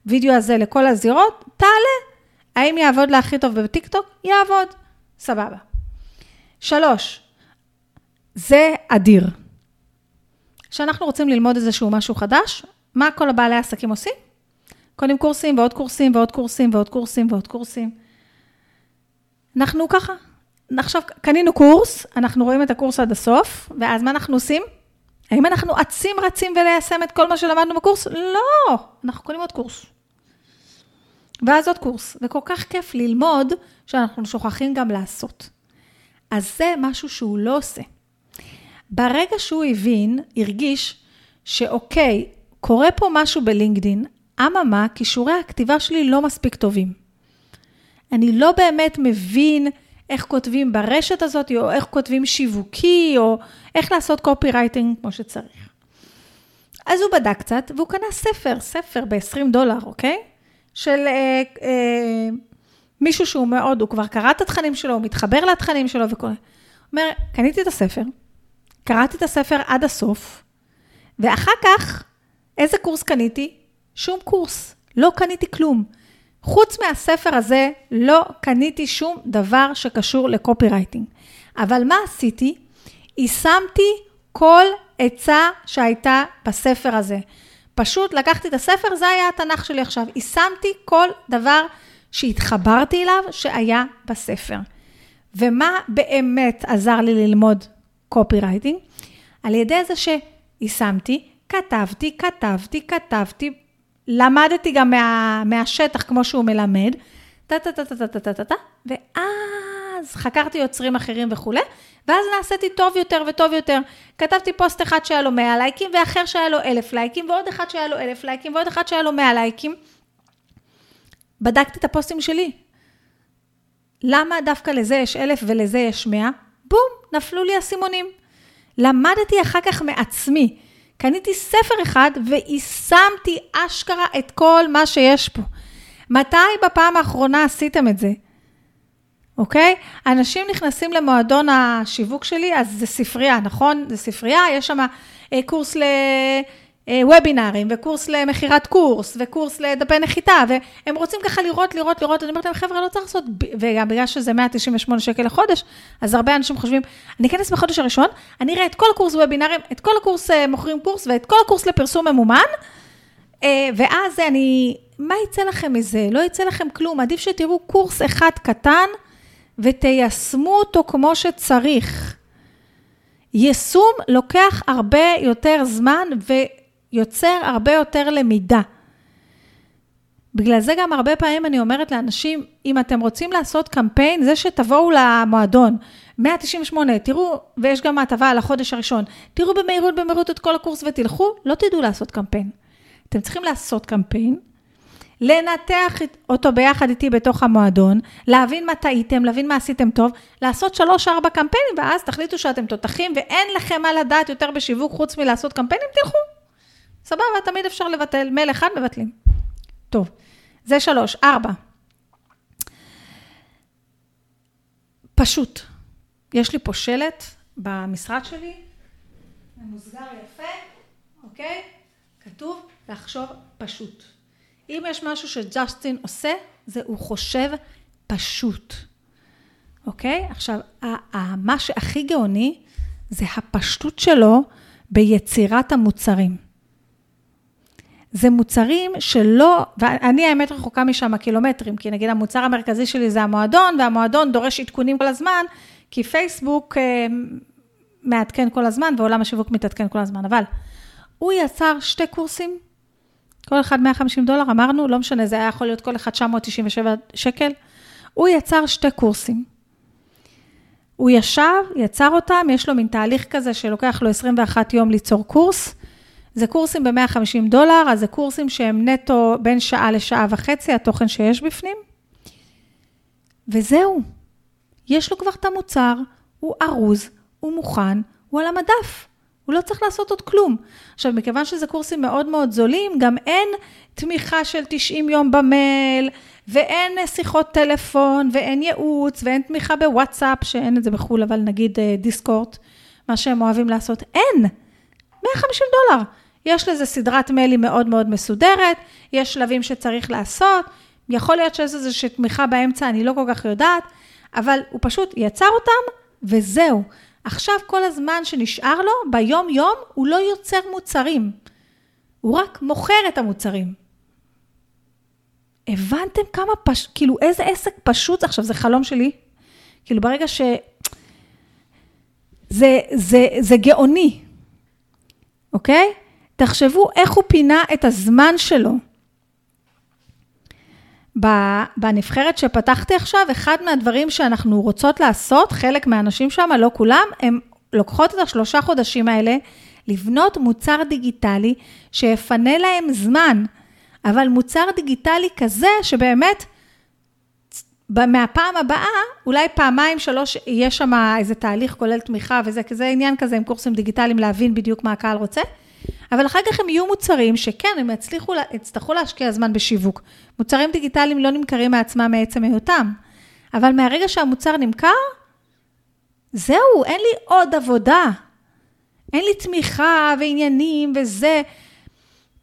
הווידאו הזה לכל הזירות? תעלה. האם יעבוד לה הכי טוב בטיק טוק? יעבוד. סבבה. שלוש, זה אדיר. כשאנחנו רוצים ללמוד איזשהו משהו חדש, מה כל הבעלי העסקים עושים? קונים קורסים ועוד קורסים ועוד קורסים ועוד קורסים ועוד קורסים. אנחנו ככה. עכשיו, קנינו קורס, אנחנו רואים את הקורס עד הסוף, ואז מה אנחנו עושים? האם אנחנו אצים רצים וליישם את כל מה שלמדנו בקורס? לא, אנחנו קונים עוד קורס. ואז עוד קורס, וכל כך כיף ללמוד, שאנחנו שוכחים גם לעשות. אז זה משהו שהוא לא עושה. ברגע שהוא הבין, הרגיש שאוקיי, קורה פה משהו בלינקדין, אממה, כישורי הכתיבה שלי לא מספיק טובים. אני לא באמת מבין איך כותבים ברשת הזאת, או איך כותבים שיווקי, או איך לעשות copywriting כמו שצריך. אז הוא בדק קצת, והוא קנה ספר, ספר ב-20 דולר, אוקיי? של אה, אה, מישהו שהוא מאוד, הוא כבר קרא את התכנים שלו, הוא מתחבר לתכנים שלו וכל... אומר, קניתי את הספר, קראתי את הספר עד הסוף, ואחר כך, איזה קורס קניתי? שום קורס, לא קניתי כלום. חוץ מהספר הזה, לא קניתי שום דבר שקשור ל copywriting. אבל מה עשיתי? יישמתי כל עצה שהייתה בספר הזה. פשוט לקחתי את הספר, זה היה התנ"ך שלי עכשיו. יישמתי כל דבר שהתחברתי אליו שהיה בספר. ומה באמת עזר לי ללמוד קופי רייטינג? על ידי זה שיישמתי, כתבתי, כתבתי, כתבתי, למדתי גם מה, מהשטח כמו שהוא מלמד, טה-טה-טה-טה-טה-טה-טה, ואז אז חקרתי יוצרים אחרים וכולי, ואז נעשיתי טוב יותר וטוב יותר. כתבתי פוסט אחד שהיה לו 100 לייקים, ואחר שהיה לו 1,000 לייקים, ועוד אחד שהיה לו 1,000 לייקים, ועוד אחד שהיה לו 100 לייקים. בדקתי את הפוסטים שלי. למה דווקא לזה יש 1,000 ולזה יש 100? בום, נפלו לי אסימונים. למדתי אחר כך מעצמי. קניתי ספר אחד ויישמתי אשכרה את כל מה שיש פה. מתי בפעם האחרונה עשיתם את זה? אוקיי? אנשים נכנסים למועדון השיווק שלי, אז זה ספרייה, נכון? זה ספרייה, יש שם אה, קורס לוובינארים, וקורס למכירת קורס, וקורס לדפי נחיתה, והם רוצים ככה לראות, לראות, לראות, אני אומרת להם, חבר'ה, לא צריך לעשות, וגם בגלל שזה 198 שקל לחודש, אז הרבה אנשים חושבים, אני אכנס בחודש הראשון, אני אראה את כל הקורס וובינארים, את כל הקורס אה, מוכרים קורס, ואת כל הקורס לפרסום ממומן, אה, ואז אני, מה יצא לכם מזה? לא יצא לכם כלום, עדיף שתראו קורס אחד קטן, ותיישמו אותו כמו שצריך. יישום לוקח הרבה יותר זמן ויוצר הרבה יותר למידה. בגלל זה גם הרבה פעמים אני אומרת לאנשים, אם אתם רוצים לעשות קמפיין, זה שתבואו למועדון, 198, תראו, ויש גם הטבה על החודש הראשון, תראו במהירות במהירות את כל הקורס ותלכו, לא תדעו לעשות קמפיין. אתם צריכים לעשות קמפיין, לנתח אותו ביחד איתי בתוך המועדון, להבין מה טעיתם, להבין מה עשיתם טוב, לעשות שלוש-ארבע קמפיינים, ואז תחליטו שאתם תותחים, ואין לכם מה לדעת יותר בשיווק חוץ מלעשות קמפיינים, תלכו. סבבה, תמיד אפשר לבטל, מייל אחד מבטלים. טוב, זה שלוש. ארבע. פשוט. יש לי פה שלט במשרד שלי, ממוסגר יפה, אוקיי? כתוב לחשוב פשוט. אם יש משהו שג'סטין עושה, זה הוא חושב פשוט, אוקיי? עכשיו, מה שהכי גאוני זה הפשטות שלו ביצירת המוצרים. זה מוצרים שלא, ואני האמת רחוקה משם קילומטרים, כי נגיד המוצר המרכזי שלי זה המועדון, והמועדון דורש עדכונים כל הזמן, כי פייסבוק אה, מעדכן כל הזמן, ועולם השיווק מתעדכן כל הזמן, אבל הוא יצר שתי קורסים כל אחד 150 דולר, אמרנו, לא משנה, זה היה יכול להיות כל אחד 997 שקל. הוא יצר שתי קורסים. הוא ישב, יצר אותם, יש לו מין תהליך כזה שלוקח לו 21 יום ליצור קורס. זה קורסים ב-150 דולר, אז זה קורסים שהם נטו בין שעה לשעה וחצי, התוכן שיש בפנים. וזהו, יש לו כבר את המוצר, הוא ארוז, הוא מוכן, הוא על המדף. הוא לא צריך לעשות עוד כלום. עכשיו, מכיוון שזה קורסים מאוד מאוד זולים, גם אין תמיכה של 90 יום במייל, ואין שיחות טלפון, ואין ייעוץ, ואין תמיכה בוואטסאפ, שאין את זה בחו"ל, אבל נגיד אה, דיסקורט, מה שהם אוהבים לעשות, אין. 150 דולר. יש לזה סדרת מיילים מאוד מאוד מסודרת, יש שלבים שצריך לעשות, יכול להיות שיש איזושהי תמיכה באמצע, אני לא כל כך יודעת, אבל הוא פשוט יצר אותם, וזהו. עכשיו כל הזמן שנשאר לו, ביום-יום, הוא לא יוצר מוצרים. הוא רק מוכר את המוצרים. הבנתם כמה פש... כאילו, איזה עסק פשוט, עכשיו, זה חלום שלי. כאילו, ברגע ש... זה, זה, זה גאוני, אוקיי? תחשבו איך הוא פינה את הזמן שלו. בנבחרת שפתחתי עכשיו, אחד מהדברים שאנחנו רוצות לעשות, חלק מהאנשים שם, לא כולם, הם לוקחות את השלושה חודשים האלה, לבנות מוצר דיגיטלי שיפנה להם זמן, אבל מוצר דיגיטלי כזה שבאמת, מהפעם הבאה, אולי פעמיים, שלוש, יהיה שם איזה תהליך כולל תמיכה וזה, כזה עניין כזה עם קורסים דיגיטליים להבין בדיוק מה הקהל רוצה. אבל אחר כך הם יהיו מוצרים שכן, הם יצליחו, יצטרכו להשקיע זמן בשיווק. מוצרים דיגיטליים לא נמכרים מעצמם מעצם היותם, אבל מהרגע שהמוצר נמכר, זהו, אין לי עוד עבודה. אין לי תמיכה ועניינים וזה.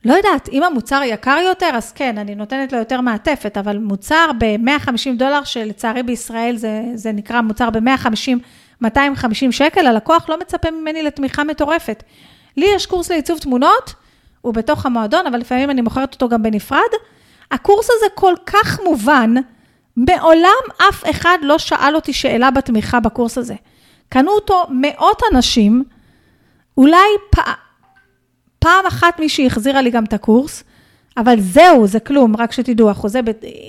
לא יודעת, אם המוצר יקר יותר, אז כן, אני נותנת לו יותר מעטפת, אבל מוצר ב-150 דולר, שלצערי בישראל זה, זה נקרא מוצר ב-150, 250 שקל, הלקוח לא מצפה ממני לתמיכה מטורפת. לי יש קורס לעיצוב תמונות, הוא בתוך המועדון, אבל לפעמים אני מוכרת אותו גם בנפרד. הקורס הזה כל כך מובן, מעולם אף אחד לא שאל אותי שאלה בתמיכה בקורס הזה. קנו אותו מאות אנשים, אולי פ... פעם אחת מישהי החזירה לי גם את הקורס, אבל זהו, זה כלום, רק שתדעו, החוזה,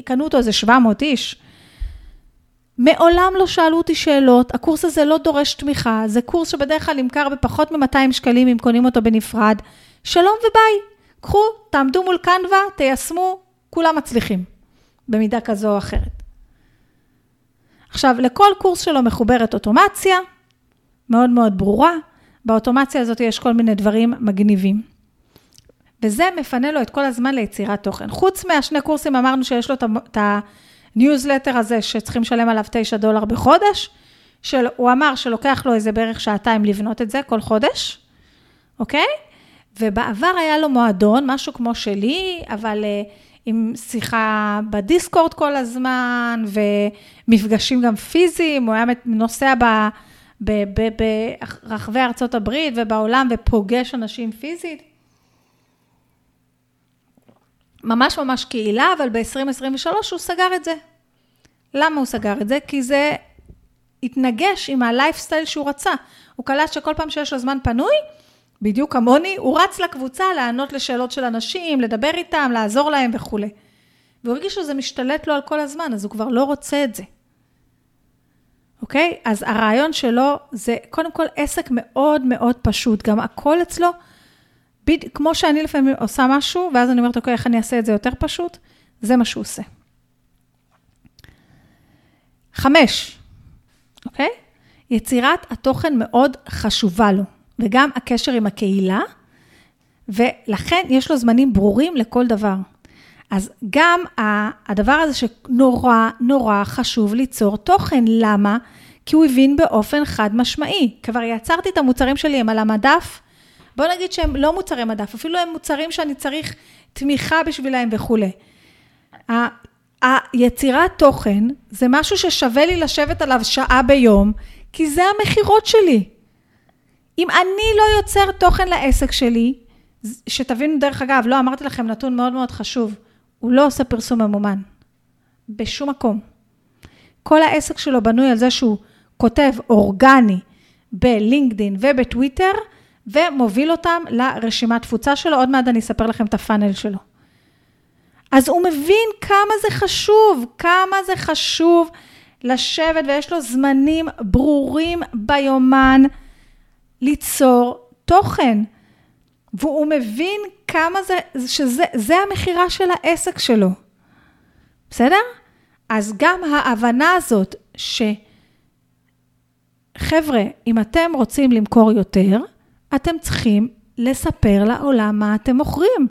קנו אותו איזה 700 איש. מעולם לא שאלו אותי שאלות, הקורס הזה לא דורש תמיכה, זה קורס שבדרך כלל נמכר בפחות מ-200 שקלים אם קונים אותו בנפרד. שלום וביי, קחו, תעמדו מול קנווה, תיישמו, כולם מצליחים, במידה כזו או אחרת. עכשיו, לכל קורס שלו מחוברת אוטומציה, מאוד מאוד ברורה. באוטומציה הזאת יש כל מיני דברים מגניבים. וזה מפנה לו את כל הזמן ליצירת תוכן. חוץ מהשני קורסים, אמרנו שיש לו את הניוזלטר הזה, שצריכים לשלם עליו 9 דולר בחודש, שהוא אמר שלוקח לו איזה בערך שעתיים לבנות את זה כל חודש, אוקיי? ובעבר היה לו מועדון, משהו כמו שלי, אבל אה, עם שיחה בדיסקורד כל הזמן, ומפגשים גם פיזיים, הוא היה נוסע ברחבי ארצות הברית ובעולם ופוגש אנשים פיזית. ממש ממש קהילה, אבל ב-2023 הוא סגר את זה. למה הוא סגר את זה? כי זה התנגש עם הלייפסטייל שהוא רצה. הוא קלט שכל פעם שיש לו זמן פנוי, בדיוק כמוני, הוא רץ לקבוצה לענות לשאלות של אנשים, לדבר איתם, לעזור להם וכולי. והוא הרגיש שזה משתלט לו על כל הזמן, אז הוא כבר לא רוצה את זה. אוקיי? אז הרעיון שלו זה קודם כל עסק מאוד מאוד פשוט, גם הכל אצלו, כמו שאני לפעמים עושה משהו, ואז אני אומרת, אוקיי, איך אני אעשה את זה יותר פשוט? זה מה שהוא עושה. חמש, אוקיי? יצירת התוכן מאוד חשובה לו. וגם הקשר עם הקהילה, ולכן יש לו זמנים ברורים לכל דבר. אז גם הדבר הזה שנורא נורא חשוב ליצור תוכן, למה? כי הוא הבין באופן חד משמעי. כבר יצרתי את המוצרים שלי, הם על המדף, בוא נגיד שהם לא מוצרי מדף, אפילו הם מוצרים שאני צריך תמיכה בשבילהם וכולי. היצירת תוכן זה משהו ששווה לי לשבת עליו שעה ביום, כי זה המכירות שלי. אם אני לא יוצר תוכן לעסק שלי, שתבינו דרך אגב, לא אמרתי לכם נתון מאוד מאוד חשוב, הוא לא עושה פרסום ממומן, בשום מקום. כל העסק שלו בנוי על זה שהוא כותב אורגני בלינקדין ובטוויטר, ומוביל אותם לרשימת תפוצה שלו, עוד מעט אני אספר לכם את הפאנל שלו. אז הוא מבין כמה זה חשוב, כמה זה חשוב לשבת, ויש לו זמנים ברורים ביומן. ליצור תוכן. והוא מבין כמה זה, שזה המכירה של העסק שלו. בסדר? אז גם ההבנה הזאת שחבר'ה, אם אתם רוצים למכור יותר, אתם צריכים לספר לעולם מה אתם מוכרים.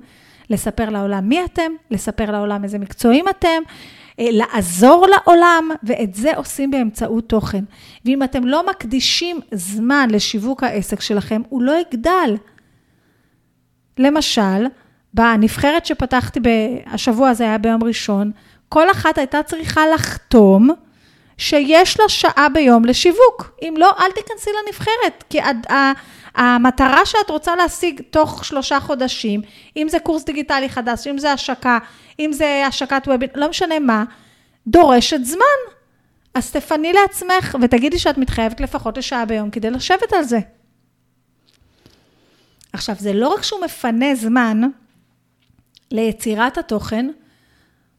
לספר לעולם מי אתם, לספר לעולם איזה מקצועים אתם, אה, לעזור לעולם, ואת זה עושים באמצעות תוכן. ואם אתם לא מקדישים זמן לשיווק העסק שלכם, הוא לא יגדל. למשל, בנבחרת שפתחתי השבוע, זה היה ביום ראשון, כל אחת הייתה צריכה לחתום שיש לה שעה ביום לשיווק. אם לא, אל תיכנסי לנבחרת, כי המטרה שאת רוצה להשיג תוך שלושה חודשים, אם זה קורס דיגיטלי חדש, אם זה השקה, אם זה השקת וובינר, לא משנה מה, דורשת זמן. אז תפני לעצמך ותגידי שאת מתחייבת לפחות לשעה ביום כדי לשבת על זה. עכשיו, זה לא רק שהוא מפנה זמן ליצירת התוכן,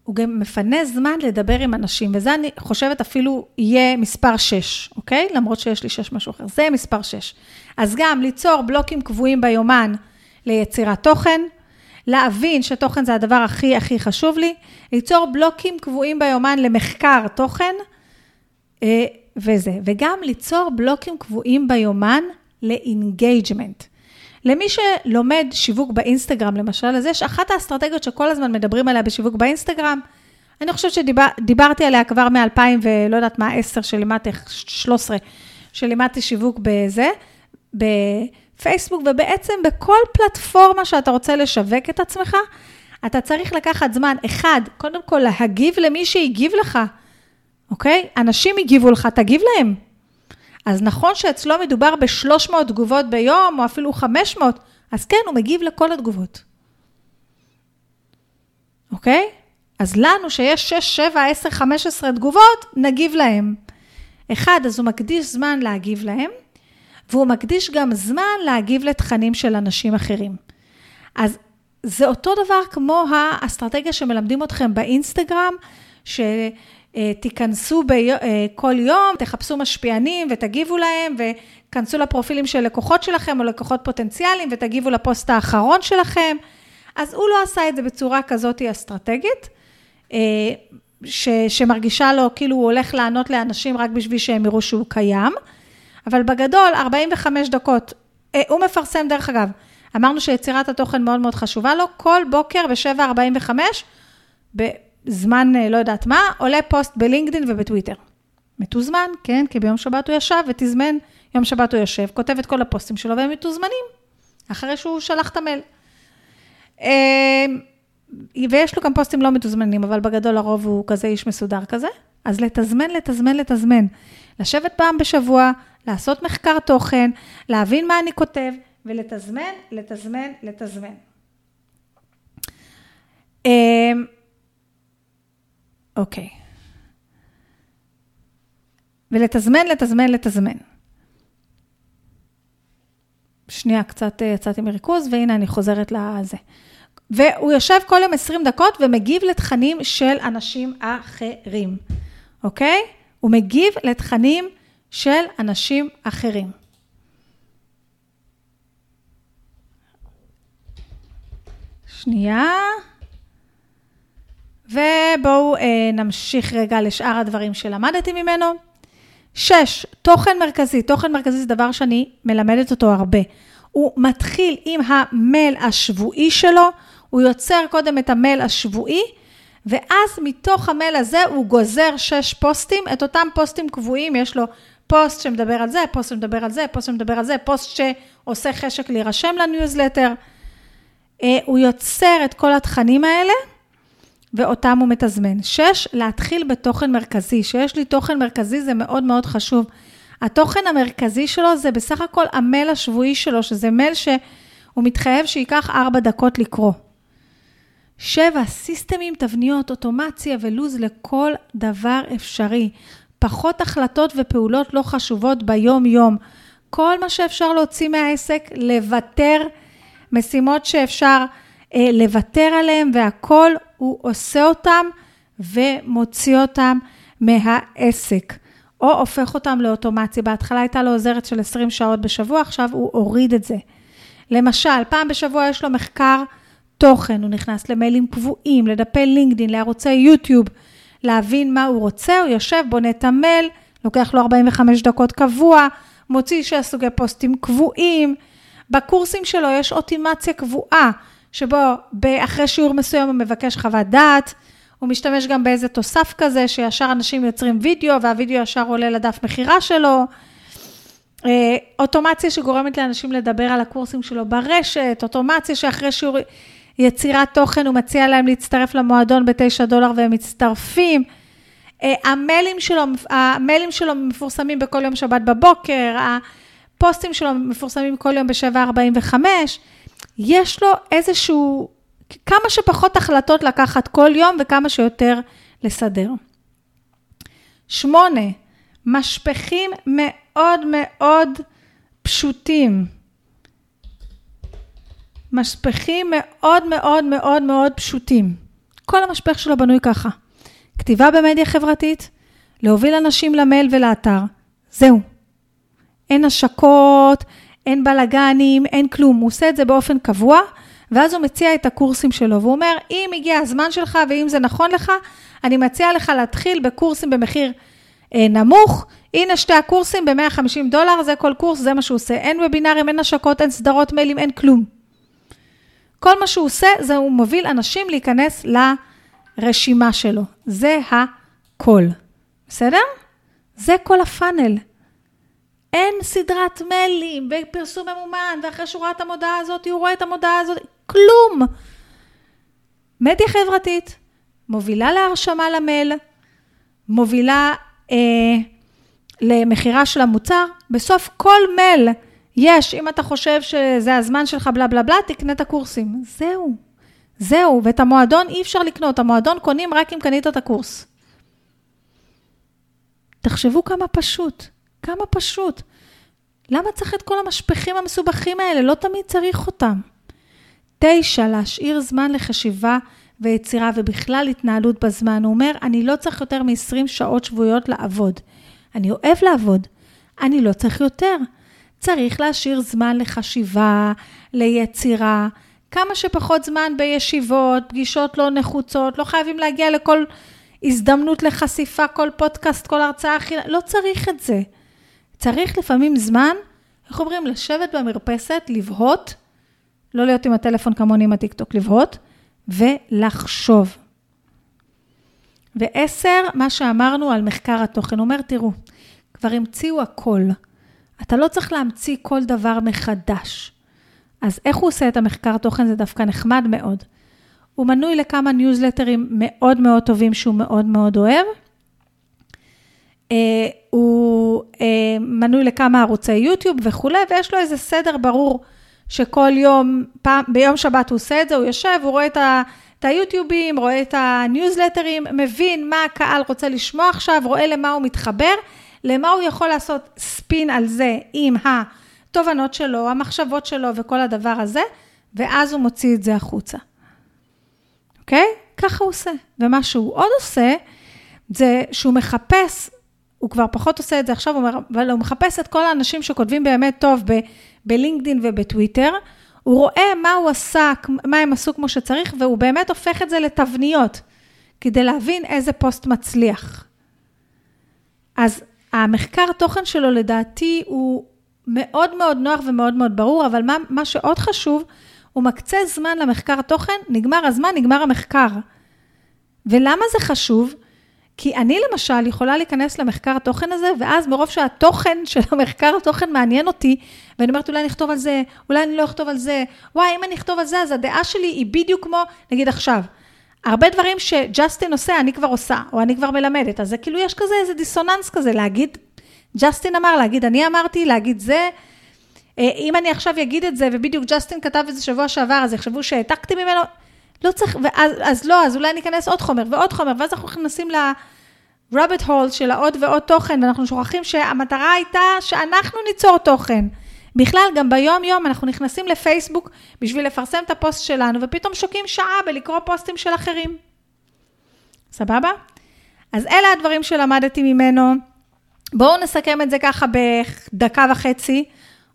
הוא גם מפנה זמן לדבר עם אנשים, וזה אני חושבת אפילו יהיה מספר 6, אוקיי? למרות שיש לי 6 משהו אחר, זה מספר 6. אז גם ליצור בלוקים קבועים ביומן ליצירת תוכן, להבין שתוכן זה הדבר הכי הכי חשוב לי, ליצור בלוקים קבועים ביומן למחקר תוכן, אה, וזה, וגם ליצור בלוקים קבועים ביומן ל engagement. למי שלומד שיווק באינסטגרם, למשל, אז יש אחת האסטרטגיות שכל הזמן מדברים עליה בשיווק באינסטגרם. אני חושבת שדיברתי שדיבר, עליה כבר מ-2000 ולא יודעת מה, 10 שלימדתי, 13 שלימדתי שיווק בזה, בפייסבוק, ובעצם בכל פלטפורמה שאתה רוצה לשווק את עצמך, אתה צריך לקחת זמן, אחד, קודם כל להגיב למי שהגיב לך, אוקיי? אנשים הגיבו לך, תגיב להם. אז נכון שאצלו מדובר ב-300 תגובות ביום, או אפילו 500, אז כן, הוא מגיב לכל התגובות. אוקיי? אז לנו שיש 6, 7, 10, 15 תגובות, נגיב להם. אחד, אז הוא מקדיש זמן להגיב להם, והוא מקדיש גם זמן להגיב לתכנים של אנשים אחרים. אז זה אותו דבר כמו האסטרטגיה שמלמדים אתכם באינסטגרם, ש... אה, תיכנסו אה, כל יום, תחפשו משפיענים ותגיבו להם, וכנסו לפרופילים של לקוחות שלכם או לקוחות פוטנציאליים ותגיבו לפוסט האחרון שלכם. אז הוא לא עשה את זה בצורה כזאת אסטרטגית, ש, שמרגישה לו כאילו הוא הולך לענות לאנשים רק בשביל שהם יראו שהוא קיים, אבל בגדול, 45 דקות, הוא מפרסם דרך אגב, אמרנו שיצירת התוכן מאוד מאוד חשובה לו, כל בוקר ב-7.45, בזמן, אה, לא יודעת מה, עולה פוסט בלינקדאין ובטוויטר. מתוזמן, כן, כי ביום שבת הוא ישב ותזמן, יום שבת הוא יושב, כותב את כל הפוסטים שלו והם מתוזמנים, אחרי שהוא שלח את המייל. אמ, ויש לו גם פוסטים לא מתוזמנים, אבל בגדול הרוב הוא כזה איש מסודר כזה. אז לתזמן, לתזמן, לתזמן. לשבת פעם בשבוע, לעשות מחקר תוכן, להבין מה אני כותב, ולתזמן, לתזמן, לתזמן. אוקיי. ולתזמן, לתזמן, לתזמן. שנייה, קצת אה, יצאתי מריכוז, והנה אני חוזרת לזה. והוא יושב כל יום 20 דקות ומגיב לתכנים של אנשים אחרים, אוקיי? הוא מגיב לתכנים של אנשים אחרים. שנייה. ובואו אה, נמשיך רגע לשאר הדברים שלמדתי ממנו. שש, תוכן מרכזי. תוכן מרכזי זה דבר שאני מלמדת אותו הרבה. הוא מתחיל עם המייל השבועי שלו, הוא יוצר קודם את המייל השבועי, ואז מתוך המייל הזה הוא גוזר שש פוסטים, את אותם פוסטים קבועים, יש לו פוסט שמדבר על זה, פוסט שמדבר על זה, פוסט שמדבר על זה, פוסט שעושה חשק להירשם לניוזלטר. אה, הוא יוצר את כל התכנים האלה, ואותם הוא מתזמן. שש, להתחיל בתוכן מרכזי. שיש לי תוכן מרכזי זה מאוד מאוד חשוב. התוכן המרכזי שלו זה בסך הכל המייל השבועי שלו, שזה מייל שהוא מתחייב שייקח ארבע דקות לקרוא. שבע, סיסטמים, תבניות, אוטומציה ולוז לכל דבר אפשרי. פחות החלטות ופעולות לא חשובות ביום-יום. כל מה שאפשר להוציא מהעסק, לוותר. משימות שאפשר אה, לוותר עליהן, והכל הוא עושה אותם ומוציא אותם מהעסק, או הופך אותם לאוטומציה. בהתחלה הייתה לו עוזרת של 20 שעות בשבוע, עכשיו הוא הוריד את זה. למשל, פעם בשבוע יש לו מחקר תוכן, הוא נכנס למיילים קבועים, לדפי לינקדאין, לערוצי יוטיוב, להבין מה הוא רוצה, הוא יושב, בונה את המייל, לוקח לו 45 דקות קבוע, מוציא שש סוגי פוסטים קבועים, בקורסים שלו יש אוטימציה קבועה, שבו אחרי שיעור מסוים הוא מבקש חוות דעת, הוא משתמש גם באיזה תוסף כזה, שישר אנשים יוצרים וידאו, והווידאו ישר עולה לדף מכירה שלו. אה, אוטומציה שגורמת לאנשים לדבר על הקורסים שלו ברשת, אוטומציה שאחרי שיעור יצירת תוכן הוא מציע להם להצטרף למועדון ב-9 דולר והם מצטרפים. אה, המיילים שלו, המיילים שלו מפורסמים בכל יום שבת בבוקר, הפוסטים שלו מפורסמים כל יום ב-7.45, יש לו איזשהו, כמה שפחות החלטות לקחת כל יום וכמה שיותר לסדר. שמונה, משפכים מאוד מאוד פשוטים. משפכים מאוד מאוד מאוד מאוד פשוטים. כל המשפך שלו בנוי ככה. כתיבה במדיה חברתית, להוביל אנשים למייל ולאתר. זהו. אין השקות, אין בלאגנים, אין כלום. הוא עושה את זה באופן קבוע, ואז הוא מציע את הקורסים שלו. והוא אומר, אם הגיע הזמן שלך ואם זה נכון לך, אני מציע לך להתחיל בקורסים במחיר אה, נמוך. הנה שתי הקורסים ב-150 דולר, זה כל קורס, זה מה שהוא עושה. אין וובינארים, אין השקות, אין סדרות מיילים, אין כלום. כל מה שהוא עושה, זה הוא מוביל אנשים להיכנס לרשימה שלו. זה הכל. בסדר? זה כל הפאנל. אין סדרת מיילים ופרסום ממומן, ואחרי שהוא ראה את המודעה הזאת, הוא רואה את המודעה הזאת, כלום. מדיה חברתית, מובילה להרשמה למייל, מובילה אה, למכירה של המוצר. בסוף כל מייל יש, אם אתה חושב שזה הזמן שלך, בלה בלה בלה, תקנה את הקורסים. זהו, זהו. ואת המועדון אי אפשר לקנות, המועדון קונים רק אם קנית את הקורס. תחשבו כמה פשוט. כמה פשוט. למה צריך את כל המשפכים המסובכים האלה? לא תמיד צריך אותם. תשע, להשאיר זמן לחשיבה ויצירה ובכלל התנהלות בזמן. הוא אומר, אני לא צריך יותר מ-20 שעות שבועיות לעבוד. אני אוהב לעבוד, אני לא צריך יותר. צריך להשאיר זמן לחשיבה, ליצירה, כמה שפחות זמן בישיבות, פגישות לא נחוצות, לא חייבים להגיע לכל הזדמנות לחשיפה, כל פודקאסט, כל הרצאה, לא צריך את זה. צריך לפעמים זמן, איך אומרים, לשבת במרפסת, לבהות, לא להיות עם הטלפון כמוני עם הטיקטוק, לבהות, ולחשוב. ועשר, מה שאמרנו על מחקר התוכן, אומר, תראו, כבר המציאו הכל. אתה לא צריך להמציא כל דבר מחדש. אז איך הוא עושה את המחקר תוכן? זה דווקא נחמד מאוד. הוא מנוי לכמה ניוזלטרים מאוד מאוד טובים שהוא מאוד מאוד אוהב. Uh, הוא uh, מנוי לכמה ערוצי יוטיוב וכולי, ויש לו איזה סדר ברור שכל יום, פעם, ביום שבת הוא עושה את זה, הוא יושב, הוא רואה את, ה, את היוטיובים, רואה את הניוזלטרים, מבין מה הקהל רוצה לשמוע עכשיו, רואה למה הוא מתחבר, למה הוא יכול לעשות ספין על זה עם התובנות שלו, המחשבות שלו וכל הדבר הזה, ואז הוא מוציא את זה החוצה. אוקיי? ככה הוא עושה. ומה שהוא עוד עושה, זה שהוא מחפש, הוא כבר פחות עושה את זה עכשיו, אבל הוא מחפש את כל האנשים שכותבים באמת טוב ב, בלינקדין ובטוויטר, הוא רואה מה הוא עשה, מה הם עשו כמו שצריך, והוא באמת הופך את זה לתבניות, כדי להבין איזה פוסט מצליח. אז המחקר תוכן שלו לדעתי הוא מאוד מאוד נוח ומאוד מאוד ברור, אבל מה, מה שעוד חשוב, הוא מקצה זמן למחקר תוכן, נגמר הזמן, נגמר המחקר. ולמה זה חשוב? כי אני למשל יכולה להיכנס למחקר התוכן הזה, ואז מרוב שהתוכן של המחקר התוכן מעניין אותי, ואני אומרת, אולי אני אכתוב על זה, אולי אני לא אכתוב על זה, וואי, אם אני אכתוב על זה, אז הדעה שלי היא בדיוק כמו, נגיד עכשיו, הרבה דברים שג'סטין עושה, אני כבר עושה, או אני כבר מלמדת, אז זה כאילו יש כזה איזה דיסוננס כזה, להגיד, ג'סטין אמר, להגיד אני אמרתי, להגיד זה. אה, אם אני עכשיו אגיד את זה, ובדיוק ג'סטין כתב את זה שבוע שעבר, אז יחשבו שהעתקתי ממנו, לא צריך, ואז, אז לא, אז אולי ניכנס עוד חומר ועוד חומר, ואז אנחנו נכנסים ל-rabbit hole של העוד ועוד תוכן, ואנחנו שוכחים שהמטרה הייתה שאנחנו ניצור תוכן. בכלל, גם ביום-יום אנחנו נכנסים לפייסבוק בשביל לפרסם את הפוסט שלנו, ופתאום שוקעים שעה בלקרוא פוסטים של אחרים. סבבה? אז אלה הדברים שלמדתי ממנו. בואו נסכם את זה ככה בדקה וחצי,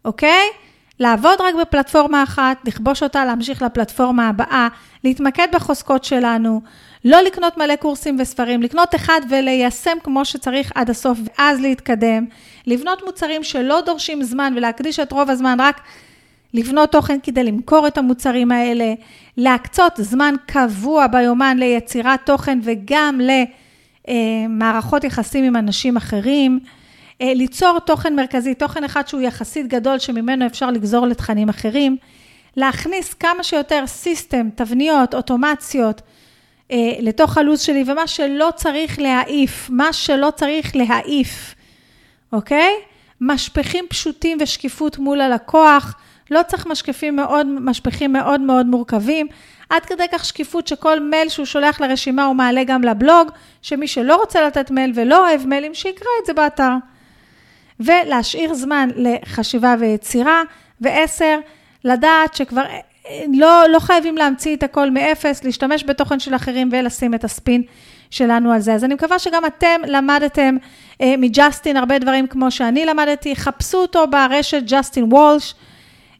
אוקיי? לעבוד רק בפלטפורמה אחת, לכבוש אותה, להמשיך לפלטפורמה הבאה, להתמקד בחוזקות שלנו, לא לקנות מלא קורסים וספרים, לקנות אחד וליישם כמו שצריך עד הסוף, ואז להתקדם, לבנות מוצרים שלא דורשים זמן ולהקדיש את רוב הזמן רק לבנות תוכן כדי למכור את המוצרים האלה, להקצות זמן קבוע ביומן ליצירת תוכן וגם למערכות יחסים עם אנשים אחרים. אה, ליצור תוכן מרכזי, תוכן אחד שהוא יחסית גדול, שממנו אפשר לגזור לתכנים אחרים, להכניס כמה שיותר סיסטם, תבניות, אוטומציות, אה, לתוך הלו"ז שלי, ומה שלא צריך להעיף, מה שלא צריך להעיף, אוקיי? משפכים פשוטים ושקיפות מול הלקוח, לא צריך משקפים מאוד, משפכים מאוד מאוד מורכבים, עד כדי כך שקיפות שכל מייל שהוא שולח לרשימה הוא מעלה גם לבלוג, שמי שלא רוצה לתת מייל ולא אוהב מיילים, שיקרא את זה באתר. ולהשאיר זמן לחשיבה ויצירה, ועשר, לדעת שכבר לא, לא חייבים להמציא את הכל מאפס, להשתמש בתוכן של אחרים ולשים את הספין שלנו על זה. אז אני מקווה שגם אתם למדתם אה, מג'סטין הרבה דברים כמו שאני למדתי, חפשו אותו ברשת ג'סטין וולש,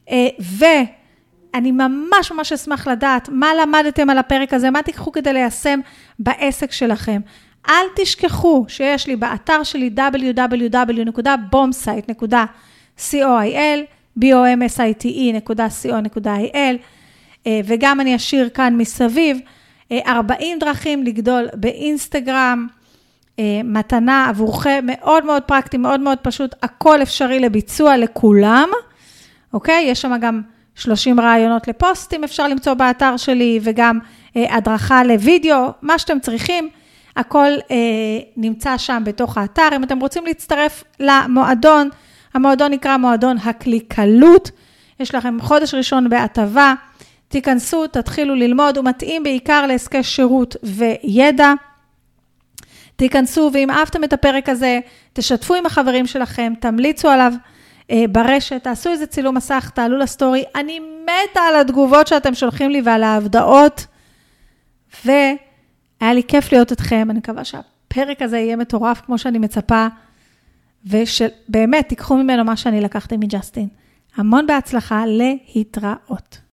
אה, ואני ממש ממש אשמח לדעת מה למדתם על הפרק הזה, מה תיקחו כדי ליישם בעסק שלכם. אל תשכחו שיש לי באתר שלי www.bombsite.coil, bomsite.co.il, אה, וגם אני אשאיר כאן מסביב 40 אה, דרכים לגדול באינסטגרם, אה, מתנה עבורכם, מאוד מאוד פרקטי, מאוד מאוד פשוט, הכל אפשרי לביצוע לכולם, אוקיי? יש שם גם 30 רעיונות לפוסטים, אפשר למצוא באתר שלי, וגם הדרכה לוידאו, מה שאתם צריכים. הכל אה, נמצא שם בתוך האתר. אם אתם רוצים להצטרף למועדון, המועדון נקרא מועדון הקליקלות. יש לכם חודש ראשון בהטבה, תיכנסו, תתחילו ללמוד, הוא מתאים בעיקר לעסקי שירות וידע. תיכנסו, ואם אהבתם את הפרק הזה, תשתפו עם החברים שלכם, תמליצו עליו אה, ברשת, תעשו איזה צילום מסך, תעלו לסטורי. אני מתה על התגובות שאתם שולחים לי ועל ההבדעות. והיה לי כיף להיות איתכם, אני מקווה שהפרק הזה יהיה מטורף כמו שאני מצפה, ושבאמת תיקחו ממנו מה שאני לקחתי מג'סטין. המון בהצלחה להתראות.